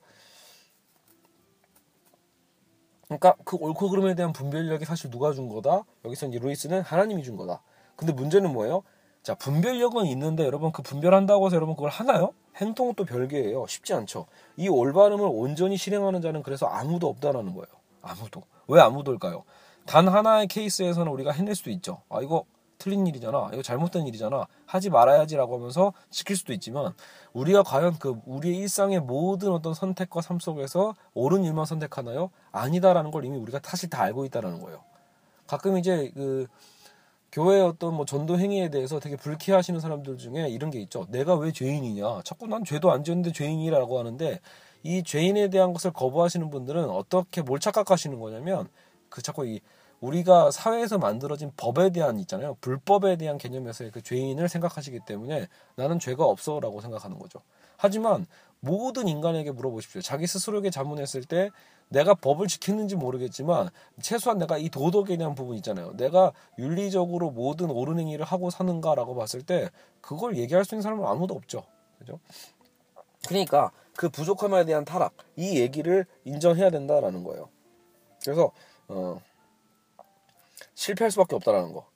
그러니까 그 옳고 그름에 대한 분별력이 사실 누가 준 거다? 여기서 이제 루이스는 하나님이 준 거다. 근데 문제는 뭐예요? 자, 분별력은 있는데 여러분 그 분별한다고 해서 여러분 그걸 하나요? 행동은 또 별개예요. 쉽지 않죠. 이 올바름을 온전히 실행하는 자는 그래서 아무도 없다라는 거예요. 아무도. 왜 아무도일까요? 단 하나의 케이스에서는 우리가 해낼 수도 있죠. 아, 이거 틀린 일이잖아. 이거 잘못된 일이잖아. 하지 말아야지라고 하면서 지킬 수도 있지만 우리가 과연 그 우리의 일상의 모든 어떤 선택과 삶 속에서 옳은 일만 선택하나요? 아니다라는 걸 이미 우리가 사실 다 알고 있다라는 거예요. 가끔 이제 그 교회의 어떤 뭐 전도 행위에 대해서 되게 불쾌하시는 사람들 중에 이런 게 있죠. 내가 왜 죄인이냐? 자꾸 난 죄도 안 지었는데 죄인이라고 하는데 이 죄인에 대한 것을 거부하시는 분들은 어떻게 뭘 착각하시는 거냐면 그 자꾸 이 우리가 사회에서 만들어진 법에 대한 있잖아요. 불법에 대한 개념에서의 그 죄인을 생각하시기 때문에 나는 죄가 없어라고 생각하는 거죠. 하지만 모든 인간에게 물어보십시오. 자기 스스로에게 자문했을 때 내가 법을 지켰는지 모르겠지만 최소한 내가 이 도덕에 대한 부분 있잖아요. 내가 윤리적으로 모든 옳은 행위를 하고 사는가라고 봤을 때 그걸 얘기할 수 있는 사람은 아무도 없죠. 그죠? 그러니까 그 부족함에 대한 타락 이 얘기를 인정해야 된다라는 거예요. 그래서 어 실패할 수밖에 없다라는 거.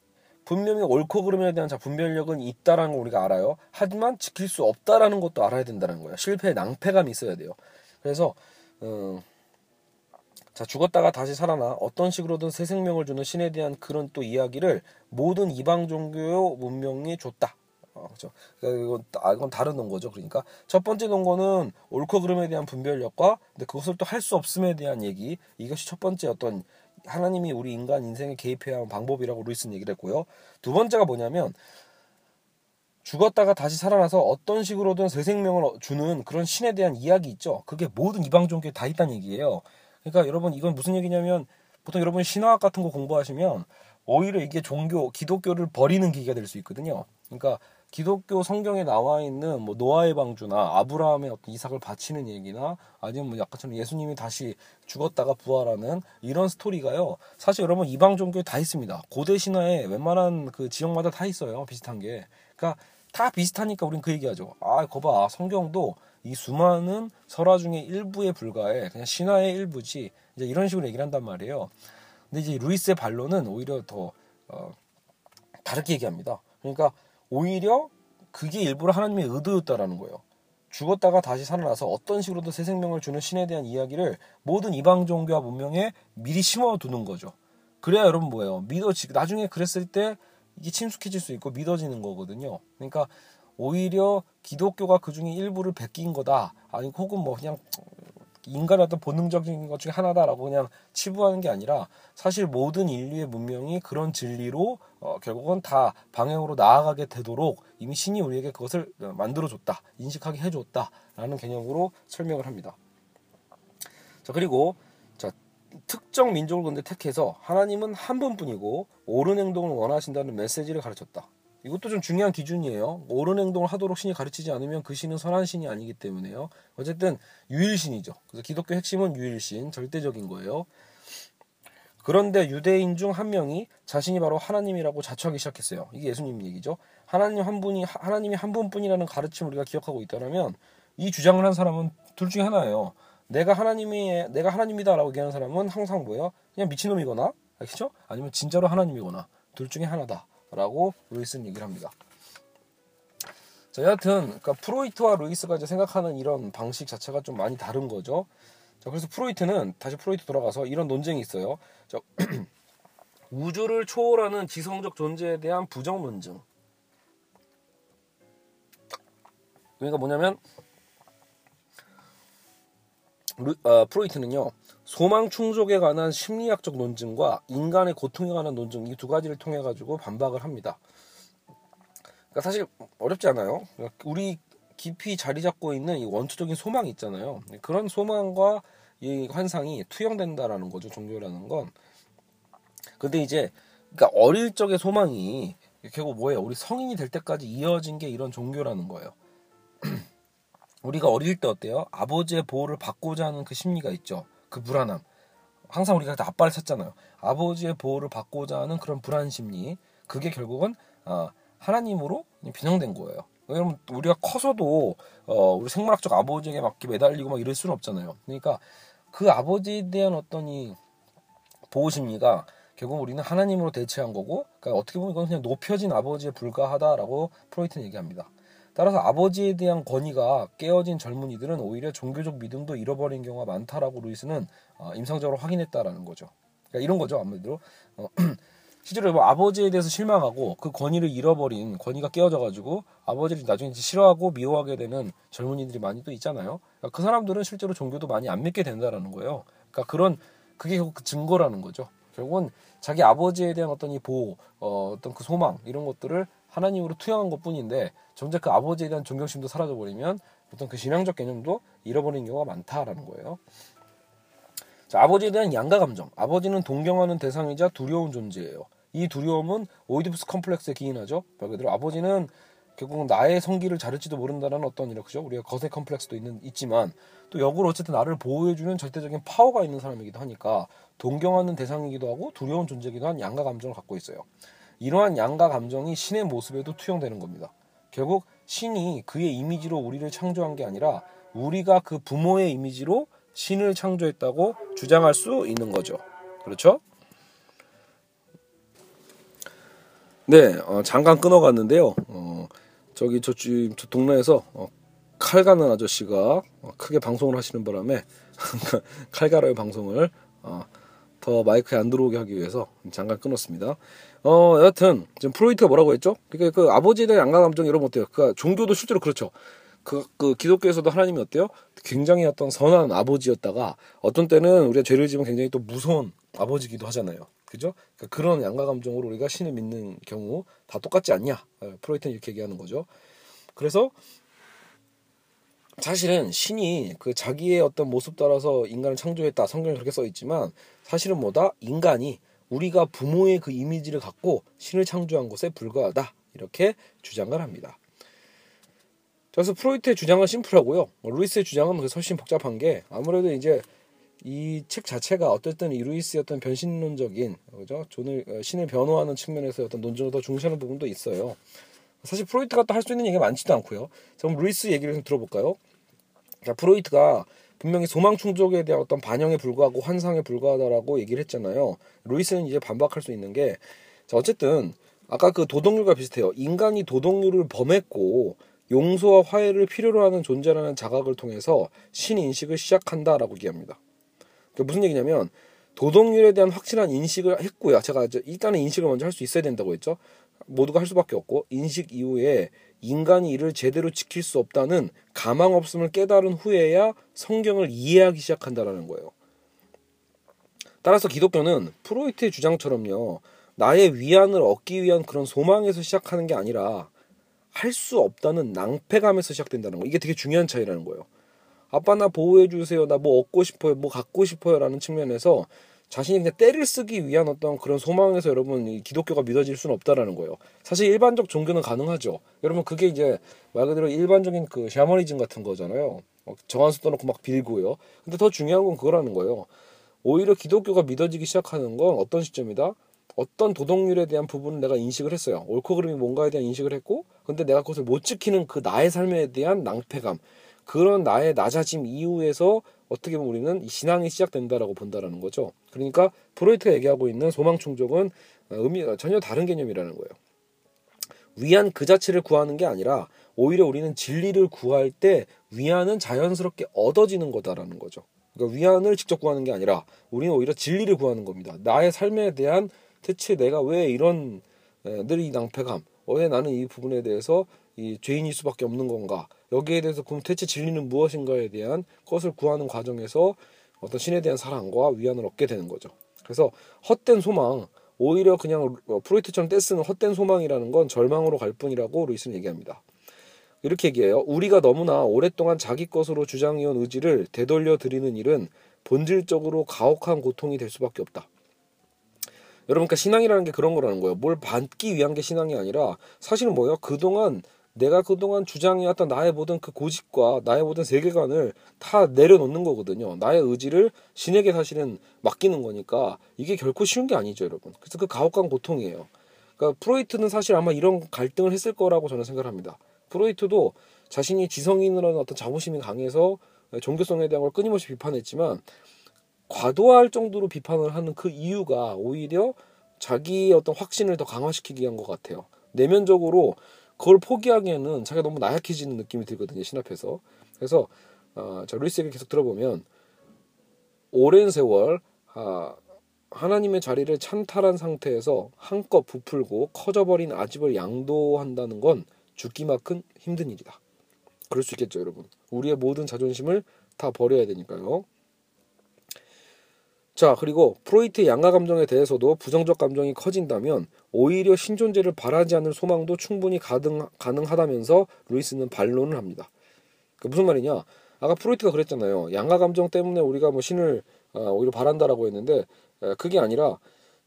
분명히 옳고 그름에 대한 자 분별력은 있다라는 걸 우리가 알아요. 하지만 지킬 수 없다라는 것도 알아야 된다는 거예요. 실패의 낭패감이 있어야 돼요. 그래서 어, 자 죽었다가 다시 살아나 어떤 식으로든 새 생명을 주는 신에 대한 그런 또 이야기를 모든 이방 종교 문명이 줬다. 어, 그렇죠. 그러니까 이건, 아, 이건 다른 논거죠. 그러니까 첫 번째 논거는 옳고 그름에 대한 분별력과 근데 그것을 또 할 수 없음에 대한 얘기 이것이 첫 번째 어떤 하나님이 우리 인간 인생에 개입해야 하는 방법이라고 루이스는 얘기를 했고요. 두 번째가 뭐냐면 죽었다가 다시 살아나서 어떤 식으로든 새 생명을 주는 그런 신에 대한 이야기 있죠. 그게 모든 이방 종교에 다 있다는 얘기예요. 그러니까 여러분 이건 무슨 얘기냐면 보통 여러분 신화학 같은 거 공부하시면 오히려 이게 종교 기독교를 버리는 기회가 될 수 있거든요. 그러니까 기독교 성경에 나와 있는 뭐 노아의 방주나 아브라함의 어떤 이삭을 바치는 얘기나 아니면 뭐 약간처럼 예수님이 다시 죽었다가 부활하는 이런 스토리가요. 사실 여러분 이방 종교에 다 있습니다. 고대 신화에 웬만한 그 지역마다 다 있어요. 비슷한 게. 그러니까 다 비슷하니까 우린 그 얘기하죠. 아, 거봐. 성경도 이 수많은 설화 중에 일부에 불과해. 그냥 신화의 일부지. 이제 이런 식으로 얘기를 한단 말이에요. 근데 이제 루이스의 반론은 오히려 더 어, 다르게 얘기합니다. 그러니까 오히려 그게 일부러 하나님의 의도였다라는 거예요. 죽었다가 다시 살아나서 어떤 식으로도 새 생명을 주는 신에 대한 이야기를 모든 이방 종교와 문명에 미리 심어두는 거죠. 그래야 여러분 뭐예요? 믿어지 나중에 그랬을 때 이게 친숙해질 수 있고 믿어지는 거거든요. 그러니까 오히려 기독교가 그 중에 일부를 베낀 거다. 아니 혹은 뭐 그냥 인간의 어떤 본능적인 것 중에 하나다라고 그냥 치부하는 게 아니라 사실 모든 인류의 문명이 그런 진리로 어, 결국은 다 방향으로 나아가게 되도록 이미 신이 우리에게 그것을 어, 만들어줬다 인식하게 해줬다라는 개념으로 설명을 합니다. 자 그리고 자 특정 민족을 근데 택해서 하나님은 한 분뿐이고 옳은 행동을 원하신다는 메시지를 가르쳤다. 이것도 좀 중요한 기준이에요. 옳은 행동을 하도록 신이 가르치지 않으면 그 신은 선한 신이 아니기 때문에요. 어쨌든 유일신이죠. 그래서 기독교 핵심은 유일신, 절대적인 거예요. 그런데 유대인 중 한 명이 자신이 바로 하나님이라고 자처하기 시작했어요. 이게 예수님 얘기죠. 하나님 한 분이 하나님이 한 분뿐이라는 가르침을 우리가 기억하고 있다면 이 주장을 한 사람은 둘 중에 하나예요. 내가 하나님이 내가 하나님이다라고 얘기하는 사람은 항상 뭐예요? 그냥 미친놈이거나 그렇죠? 아니면 진짜로 하나님이거나 둘 중에 하나다. 라고 루이스는 얘기를 합니다. 자, 여하튼 그러니까 프로이트와 루이스가 이제 생각하는 이런 방식 자체가 좀 많이 다른 거죠. 자, 그래서 프로이트는 다시 프로이트 돌아가서 이런 논쟁이 있어요. 자, 우주를 초월하는 지성적 존재에 대한 부정 논증. 그러니까 뭐냐면 루, 어, 프로이트는요 소망 충족에 관한 심리학적 논증과 인간의 고통에 관한 논증 이 두 가지를 통해 가지고 반박을 합니다. 그러니까 사실 어렵지 않아요. 우리 깊이 자리 잡고 있는 이 원초적인 소망이 있잖아요. 그런 소망과 이 환상이 투영된다라는 거죠. 종교라는 건. 근데 이제 그러니까 어릴 적의 소망이 결국 뭐예요? 우리 성인이 될 때까지 이어진 게 이런 종교라는 거예요. 우리가 어릴 때 어때요? 아버지의 보호를 받고자 하는 그 심리가 있죠. 그 불안함. 항상 우리가 아빠를 찾잖아요. 아버지의 보호를 받고자 하는 그런 불안 심리. 그게 결국은 어, 하나님으로 변형된 거예요. 왜냐면 우리가 커서도 어, 우리 생물학적 아버지에게 막 매달리고 막 이럴 수는 없잖아요. 그러니까 그 아버지에 대한 어떤 이 보호 심리가 결국 우리는 하나님으로 대체한 거고, 그러니까 어떻게 보면 이건 그냥 높여진 아버지에 불과하다라고 프로이트는 얘기합니다. 따라서 아버지에 대한 권위가 깨어진 젊은이들은 오히려 종교적 믿음도 잃어버린 경우가 많다라고 루이스는 어, 임상적으로 확인했다라는 거죠. 그러니까 이런 거죠 아무래도 어, 실제로 뭐 아버지에 대해서 실망하고 그 권위를 잃어버린 권위가 깨어져가지고 아버지를 나중에 싫어하고 미워하게 되는 젊은이들이 많이 또 있잖아요. 그러니까 그 사람들은 실제로 종교도 많이 안 믿게 된다라는 거예요. 그러니까 그런 그게 결국 그 증거라는 거죠. 결국은 자기 아버지에 대한 어떤 이 보호, 어, 어떤 그 소망 이런 것들을 하나님으로 투영한 것 뿐인데 정작 그 아버지에 대한 존경심도 사라져 버리면 어떤 그 신앙적 개념도 잃어버리는 경우가 많다라는 거예요. 자, 아버지에 대한 양가 감정. 아버지는 동경하는 대상이자 두려운 존재예요. 이 두려움은 오이디푸스 컴플렉스에 기인하죠. 말 그대로 아버지는 결국 나의 성기를 자를지도 모른다는 어떤 이렇죠. 우리가 거세 컴플렉스도 있는 있지만 또 역으로 어쨌든 나를 보호해주는 절대적인 파워가 있는 사람이기도 하니까 동경하는 대상이기도 하고 두려운 존재이기도 한 양가 감정을 갖고 있어요. 이러한 양가 감정이 신의 모습에도 투영되는 겁니다. 결국 신이 그의 이미지로 우리를 창조한 게 아니라 우리가 그 부모의 이미지로 신을 창조했다고 주장할 수 있는 거죠. 그렇죠? 네, 어, 잠깐 끊어갔는데요. 어, 저기 저, 저 동네에서 어, 칼 가는 아저씨가 어, 크게 방송을 하시는 바람에 칼가루의 방송을 어, 더 마이크에 안 들어오게 하기 위해서 잠깐 끊었습니다. 어, 여하튼 지금 프로이트가 뭐라고 했죠? 그러니까 그 아버지에 대한 양가 감정 이런 거 어때요? 그 종교도 실제로 그렇죠. 그, 그 기독교에서도 하나님이 어때요? 굉장히 어떤 선한 아버지였다가 어떤 때는 우리가 죄를 지면 굉장히 또 무서운 아버지기도 하잖아요. 그죠? 그러니까 그런 양가 감정으로 우리가 신을 믿는 경우 다 똑같지 않냐? 예, 프로이트는 이렇게 얘기하는 거죠. 그래서 사실은 신이 그 자기의 어떤 모습 따라서 인간을 창조했다. 성경에 그렇게 써 있지만 사실은 뭐다? 인간이 우리가 부모의 그 이미지를 갖고 신을 창조한 것에 불과하다. 이렇게 주장을 합니다. 그래서 프로이트의 주장은 심플하고요. 뭐 루이스의 주장은 그래서 훨씬 복잡한 게 아무래도 이제 이 책 자체가 어쨌든 이 루이스의 어떤 변신론적인 그죠 존을 어, 신을 변호하는 측면에서 어떤 논증을 더 중시하는 부분도 있어요. 사실 프로이트가 또 할 수 있는 얘기가 많지도 않고요. 그럼 루이스 얘기를 좀 들어볼까요? 자, 프로이트가 분명히 소망 충족에 대한 어떤 반영에 불과하고 환상에 불과하다라고 얘기를 했잖아요. 루이스는 이제 반박할 수 있는 게 자, 어쨌든 아까 그 도덕률과 비슷해요. 인간이 도덕률을 범했고 용서와 화해를 필요로 하는 존재라는 자각을 통해서 신 인식을 시작한다라고 얘기합니다. 그러니까 무슨 얘기냐면 도덕률에 대한 확실한 인식을 했고요. 제가 일단은 인식을 먼저 할 수 있어야 된다고 했죠. 모두가 할 수밖에 없고 인식 이후에 인간이 이를 제대로 지킬 수 없다는 가망 없음을 깨달은 후에야 성경을 이해하기 시작한다라는 거예요. 따라서 기독교는 프로이트의 주장처럼요. 나의 위안을 얻기 위한 그런 소망에서 시작하는 게 아니라 할 수 없다는 낭패감에서 시작된다는 거. 이게 되게 중요한 차이라는 거예요. 아빠 나 보호해 주세요. 나 뭐 얻고 싶어요. 뭐 갖고 싶어요라는 측면에서 자신이 그냥 때를 쓰기 위한 어떤 그런 소망에서 여러분 기독교가 믿어질 수는 없다라는 거예요. 사실 일반적 종교는 가능하죠. 여러분 그게 이제 말 그대로 일반적인 그 샤머니즘 같은 거잖아요. 정한수 떠놓고 막 빌고요. 근데 더 중요한 건 그거라는 거예요. 오히려 기독교가 믿어지기 시작하는 건 어떤 시점이다? 어떤 도덕률에 대한 부분을 내가 인식을 했어요. 옳고 그름이 뭔가에 대한 인식을 했고, 근데 내가 그것을 못 지키는 그 나의 삶에 대한 낭패감, 그런 나의 낮아짐 이후에서 어떻게 보면 우리는 신앙이 시작된다라고 본다라는 거죠. 그러니까 프로이트가 얘기하고 있는 소망 충족은 의미가 전혀 다른 개념이라는 거예요. 위안 그 자체를 구하는 게 아니라 오히려 우리는 진리를 구할 때 위안은 자연스럽게 얻어지는 거다라는 거죠. 그러니까 위안을 직접 구하는 게 아니라 우리는 오히려 진리를 구하는 겁니다. 나의 삶에 대한 대체 내가 왜 이런 늘 이 낭패감, 왜 나는 이 부분에 대해서 이 죄인일 수밖에 없는 건가? 여기에 대해서 그럼 대체 진리는 무엇인가에 대한 것을 구하는 과정에서 어떤 신에 대한 사랑과 위안을 얻게 되는 거죠. 그래서 헛된 소망, 오히려 그냥 프로이트처럼 떼쓰는 헛된 소망이라는 건 절망으로 갈 뿐이라고 루이스는 얘기합니다. 이렇게 얘기해요. 우리가 너무나 오랫동안 자기 것으로 주장해온 의지를 되돌려 드리는 일은 본질적으로 가혹한 고통이 될 수밖에 없다. 여러분, 그러니까 신앙이라는 게 그런 거라는 거예요. 뭘 받기 위한 게 신앙이 아니라 사실은 뭐예요? 그동안 내가 그동안 주장해왔던 나의 모든 그 고집과 나의 모든 세계관을 다 내려놓는 거거든요. 나의 의지를 신에게 사실은 맡기는 거니까 이게 결코 쉬운 게 아니죠, 여러분. 그래서 그 가혹한 고통이에요. 그러니까 프로이트는 사실 아마 이런 갈등을 했을 거라고 저는 생각합니다. 프로이트도 자신이 지성인으로는 어떤 자부심이 강해서 종교성에 대한 걸 끊임없이 비판했지만 과도할 정도로 비판을 하는 그 이유가 오히려 자기의 어떤 확신을 더 강화시키기 위한 것 같아요. 내면적으로 그걸 포기하기에는 자기가 너무 나약해지는 느낌이 들거든요 신 앞에서 그래서 어, 자 루이스 에게 계속 들어보면 오랜 세월 아, 하나님의 자리를 찬탈한 상태에서 한껏 부풀고 커져버린 아집을 양도한다는 건 죽기만큼 힘든 일이다. 그럴 수 있겠죠, 여러분. 우리의 모든 자존심을 다 버려야 되니까요. 자, 그리고 프로이트의 양가 감정에 대해서도 부정적 감정이 커진다면 오히려 신존재를 바라지 않을 소망도 충분히 가능, 가능하다면서 루이스는 반론을 합니다. 그 무슨 말이냐? 아까 프로이트가 그랬잖아요. 양가 감정 때문에 우리가 뭐 신을 어, 오히려 바란다라고 했는데 에, 그게 아니라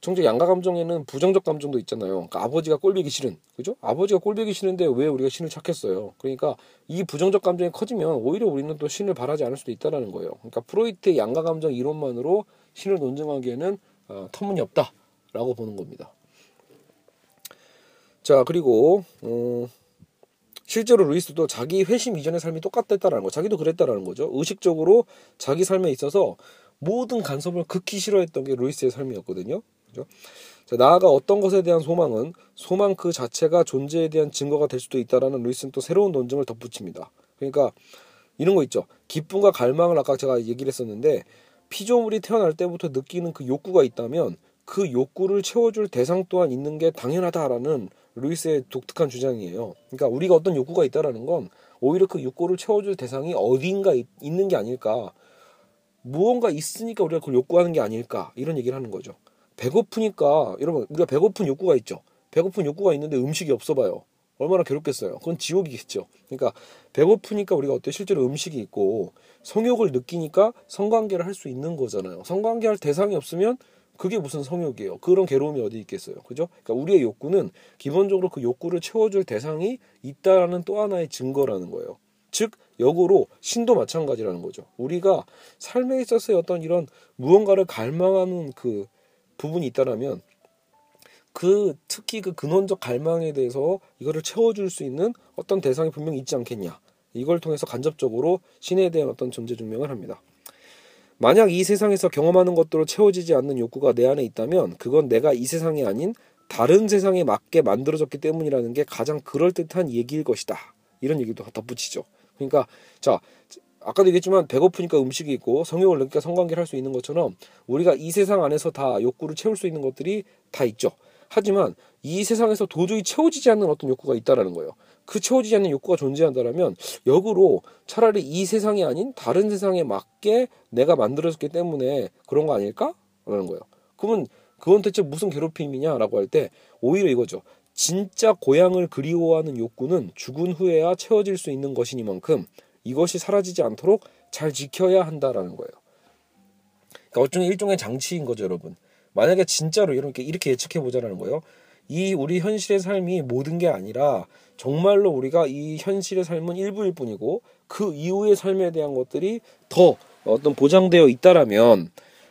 정작 양가 감정에는 부정적 감정도 있잖아요. 그러니까 아버지가 꼴보기 싫은, 그죠? 아버지가 꼴보기 싫은데 왜 우리가 신을 찾겠어요? 그러니까 이 부정적 감정이 커지면 오히려 우리는 또 신을 바라지 않을 수도 있다라는 거예요. 그러니까 프로이트의 양가 감정 이론만으로 신을 논증하기에는 어, 터무니없다라고 보는 겁니다. 자 그리고 어, 실제로 루이스도 자기 회심 이전의 삶이 똑같았다라는 거, 자기도 그랬다라는 거죠. 의식적으로 자기 삶에 있어서 모든 간섭을 극히 싫어했던 게 루이스의 삶이었거든요. 그죠? 자, 나아가 어떤 것에 대한 소망은 소망 그 자체가 존재에 대한 증거가 될 수도 있다라는 루이스는 또 새로운 논증을 덧붙입니다. 그러니까 이런 거 있죠. 기쁨과 갈망을 아까 제가 얘기를 했었는데 피조물이 태어날 때부터 느끼는 그 욕구가 있다면 그 욕구를 채워줄 대상 또한 있는 게 당연하다라는 루이스의 독특한 주장이에요. 그러니까 우리가 어떤 욕구가 있다라는 건 오히려 그 욕구를 채워줄 대상이 어딘가 있, 있는 게 아닐까. 무언가 있으니까 우리가 그걸 욕구하는 게 아닐까. 이런 얘기를 하는 거죠. 배고프니까 여러분 우리가 배고픈 욕구가 있죠. 배고픈 욕구가 있는데 음식이 없어 봐요. 얼마나 괴롭겠어요. 그건 지옥이겠죠. 그러니까 배고프니까 우리가 어때 실제로 음식이 있고 성욕을 느끼니까 성관계를 할 수 있는 거잖아요. 성관계 할 대상이 없으면 그게 무슨 성욕이에요. 그런 괴로움이 어디 있겠어요. 그죠? 그러니까 우리의 욕구는 기본적으로 그 욕구를 채워줄 대상이 있다라는 또 하나의 증거라는 거예요. 즉 역으로 신도 마찬가지라는 거죠. 우리가 삶에 있어서의 어떤 이런 무언가를 갈망하는 그 부분이 있다라면 그 특히 그 근원적 갈망에 대해서 이거를 채워줄 수 있는 어떤 대상이 분명히 있지 않겠냐. 이걸 통해서 간접적으로 신에 대한 어떤 존재 증명을 합니다. 만약 이 세상에서 경험하는 것들로 채워지지 않는 욕구가 내 안에 있다면 그건 내가 이 세상이 아닌 다른 세상에 맞게 만들어졌기 때문이라는 게 가장 그럴듯한 얘기일 것이다. 이런 얘기도 덧붙이죠. 그러니까 자 아까도 얘기했지만 배고프니까 음식이 있고 성욕을 느끼니까 성관계를 할 수 있는 것처럼 우리가 이 세상 안에서 다 욕구를 채울 수 있는 것들이 다 있죠. 하지만 이 세상에서 도저히 채워지지 않는 어떤 욕구가 있다라는 거예요. 그 채워지지 않는 욕구가 존재한다라면 역으로 차라리 이 세상이 아닌 다른 세상에 맞게 내가 만들어졌기 때문에 그런 거 아닐까? 라는 거예요. 그러면 그건 대체 무슨 괴롭힘이냐라고 할 때 오히려 이거죠. 진짜 고향을 그리워하는 욕구는 죽은 후에야 채워질 수 있는 것이니만큼 이것이 사라지지 않도록 잘 지켜야 한다라는 거예요. 그러니까 어쩌면 일종의 장치인 거죠, 여러분. 만약에 진짜로 이렇게 이렇게 예측해 보자라는 거예요. 이 우리 현실의 삶이 모든 게 아니라 정말로 우리가 이 현실의 삶은 일부일 뿐이고 그 이후의 삶에 대한 것들이 더 어떤 보장되어 있다라면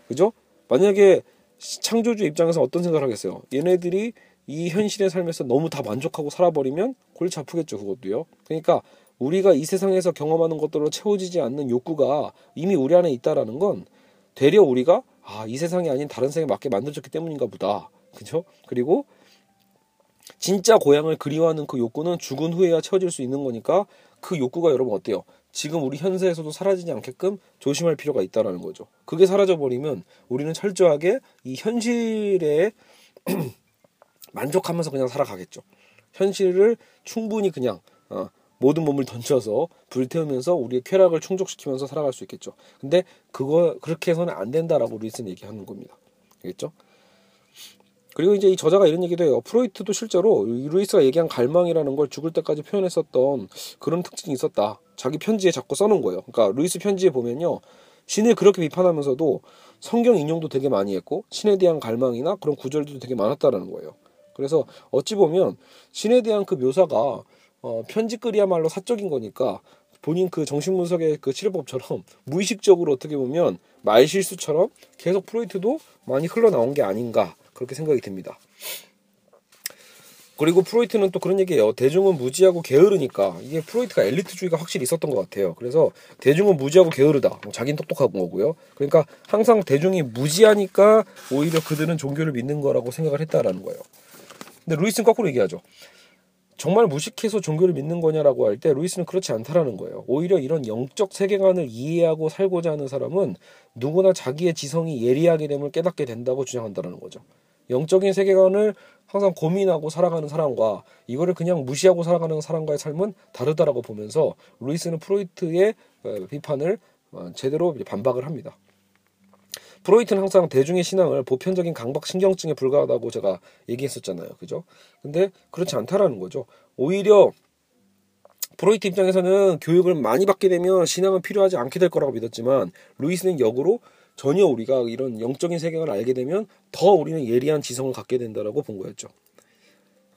그죠? 만약에 창조주 입장에서 어떤 생각을 하겠어요? 얘네들이 이 현실의 삶에서 너무 다 만족하고 살아버리면 골치 아프겠죠, 그것도요. 그러니까 우리가 이 세상에서 경험하는 것들로 채워지지 않는 욕구가 이미 우리 안에 있다라는 건 되려 우리가 아, 이 세상이 아닌 다른 세상에 맞게 만들어졌기 때문인가 보다. 그죠? 그리고 진짜 고향을 그리워하는 그 욕구는 죽은 후에야 채워질 수 있는 거니까 그 욕구가 여러분 어때요? 지금 우리 현세에서도 사라지지 않게끔 조심할 필요가 있다라는 거죠. 그게 사라져 버리면 우리는 철저하게 이 현실에 만족하면서 그냥 살아가겠죠. 현실을 충분히 그냥 어, 모든 몸을 던져서 불태우면서 우리의 쾌락을 충족시키면서 살아갈 수 있겠죠. 근데 그거 그렇게 해서는 안 된다라고 루이스는 얘기하는 겁니다. 알겠죠? 그리고 이제 이 저자가 이런 얘기도 해요. 프로이트도 실제로 루이스가 얘기한 갈망이라는 걸 죽을 때까지 표현했었던 그런 특징이 있었다. 자기 편지에 자꾸 써놓은 거예요. 그러니까 루이스 편지에 보면요. 신을 그렇게 비판하면서도 성경 인용도 되게 많이 했고 신에 대한 갈망이나 그런 구절도 되게 많았다라는 거예요. 그래서 어찌 보면 신에 대한 그 묘사가 어, 편집글이야말로 사적인 거니까 본인 그 정신분석의 그 치료법처럼 무의식적으로 어떻게 보면 말실수처럼 계속 프로이트도 많이 흘러나온 게 아닌가 그렇게 생각이 듭니다. 그리고 프로이트는 또 그런 얘기예요. 대중은 무지하고 게으르니까 이게 프로이트가 엘리트주의가 확실히 있었던 것 같아요. 그래서 대중은 무지하고 게으르다. 뭐 자기는 똑똑한 거고요. 그러니까 항상 대중이 무지하니까 오히려 그들은 종교를 믿는 거라고 생각을 했다라는 거예요. 근데 루이스는 거꾸로 얘기하죠. 정말 무식해서 종교를 믿는 거냐라고 할 때 루이스는 그렇지 않다라는 거예요. 오히려 이런 영적 세계관을 이해하고 살고자 하는 사람은 누구나 자기의 지성이 예리하게 됨을 깨닫게 된다고 주장한다는 거죠. 영적인 세계관을 항상 고민하고 살아가는 사람과 이거를 그냥 무시하고 살아가는 사람과의 삶은 다르다라고 보면서 루이스는 프로이트의 어, 비판을 어, 제대로 반박을 합니다. 프로이트는 항상 대중의 신앙을 보편적인 강박 신경증에 불과하다고 제가 얘기했었잖아요. 그죠? 근데 그렇지 않다라는 거죠. 오히려 프로이트 입장에서는 교육을 많이 받게 되면 신앙은 필요하지 않게 될 거라고 믿었지만 루이스는 역으로 전혀 우리가 이런 영적인 세계관을 알게 되면 더 우리는 예리한 지성을 갖게 된다라고 본 거였죠.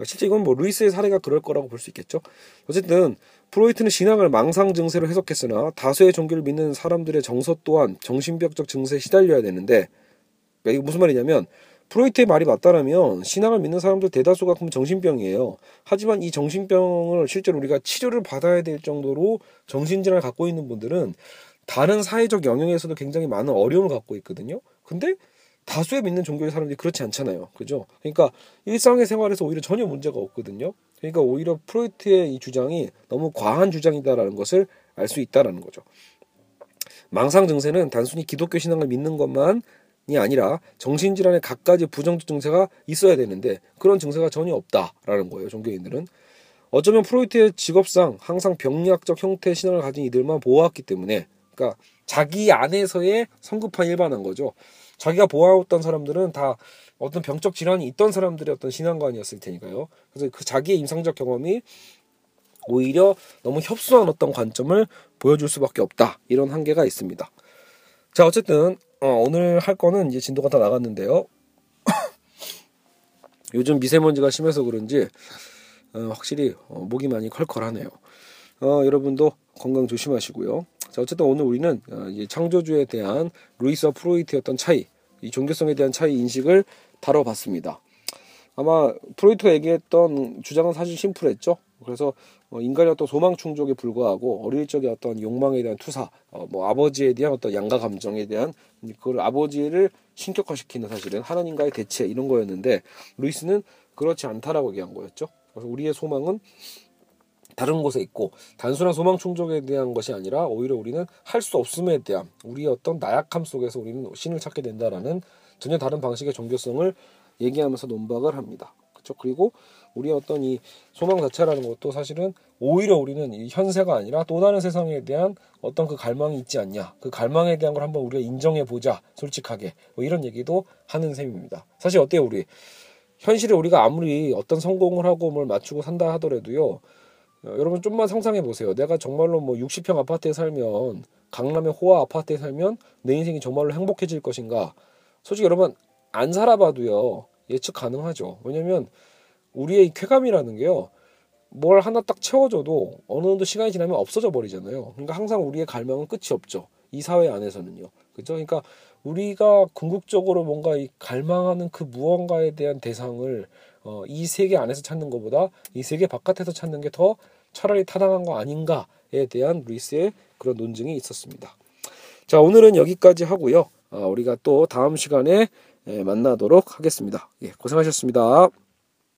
실제 이건 뭐 루이스의 사례가 그럴 거라고 볼 수 있겠죠. 어쨌든 프로이트는 신앙을 망상 증세로 해석했으나 다수의 종교를 믿는 사람들의 정서 또한 정신병적 증세에 시달려야 되는데 그러니까 이게 무슨 말이냐면 프로이트의 말이 맞다라면 신앙을 믿는 사람들 대다수가 그럼 정신병이에요. 하지만 이 정신병을 실제로 우리가 치료를 받아야 될 정도로 정신질환을 갖고 있는 분들은 다른 사회적 영역에서도 굉장히 많은 어려움을 갖고 있거든요. 근데 다수의 믿는 종교의 사람들이 그렇지 않잖아요. 그죠? 그러니까 일상의 생활에서 오히려 전혀 문제가 없거든요. 그러니까 오히려 프로이트의 이 주장이 너무 과한 주장이다라는 것을 알 수 있다라는 거죠. 망상 증세는 단순히 기독교 신앙을 믿는 것만이 아니라 정신질환의 갖가지 부정적 증세가 있어야 되는데 그런 증세가 전혀 없다라는 거예요. 종교인들은 어쩌면 프로이트의 직업상 항상 병리학적 형태의 신앙을 가진 이들만 보호했기 때문에 그러니까 자기 안에서의 성급한 일반한 거죠. 자기가 보아왔던 사람들은 다 어떤 병적 질환이 있던 사람들의 어떤 신앙관이었을 테니까요. 그래서 그 자기의 임상적 경험이 오히려 너무 협소한 어떤 관점을 보여줄 수밖에 없다. 이런 한계가 있습니다. 자, 어쨌든 어, 오늘 할 거는 이제 진도가 다 나갔는데요. 요즘 미세먼지가 심해서 그런지 어, 확실히 어, 목이 많이 컬컬하네요. 어, 여러분도 건강 조심하시고요. 자, 어쨌든 오늘 우리는 어, 창조주에 대한 루이스와 프로이트였던 차이, 이 종교성에 대한 차이 인식을 다뤄봤습니다. 아마 프로이트가 얘기했던 주장은 사실 심플했죠. 그래서 어, 인간의 어떤 소망 충족에 불과하고 어릴 적의 어떤 욕망에 대한 투사, 어, 뭐 아버지에 대한 어떤 양가 감정에 대한 그걸 아버지를 신격화시키는 사실은 하나님과의 대체 이런 거였는데 루이스는 그렇지 않다라고 얘기한 거였죠. 그래서 우리의 소망은 다른 곳에 있고 단순한 소망 충족에 대한 것이 아니라 오히려 우리는 할 수 없음에 대한 우리의 어떤 나약함 속에서 우리는 신을 찾게 된다라는 전혀 다른 방식의 종교성을 얘기하면서 논박을 합니다. 그렇죠? 그리고 우리의 어떤 이 소망 자체라는 것도 사실은 오히려 우리는 이 현세가 아니라 또 다른 세상에 대한 어떤 그 갈망이 있지 않냐. 그 갈망에 대한 걸 한번 우리가 인정해 보자. 솔직하게. 뭐 이런 얘기도 하는 셈입니다. 사실 어때요, 우리? 현실에 우리가 아무리 어떤 성공을 하고 뭘 맞추고 산다 하더라도요. 어, 여러분 좀만 상상해 보세요. 내가 정말로 뭐 60평 아파트에 살면 강남의 호화 아파트에 살면 내 인생이 정말로 행복해질 것인가? 솔직히 여러분 안 살아봐도요 예측 가능하죠. 왜냐면 우리의 쾌감이라는 게요. 뭘 하나 딱 채워줘도 어느 정도 시간이 지나면 없어져 버리잖아요. 그러니까 항상 우리의 갈망은 끝이 없죠. 이 사회 안에서는요. 그죠? 그러니까 우리가 궁극적으로 뭔가 이 갈망하는 그 무언가에 대한 대상을 어, 이 세계 안에서 찾는 것보다 이 세계 바깥에서 찾는 게 더 차라리 타당한 거 아닌가에 대한 루이스의 그런 논증이 있었습니다. 자, 오늘은 여기까지 하고요. 어, 우리가 또 다음 시간에 예, 만나도록 하겠습니다. 예, 고생하셨습니다.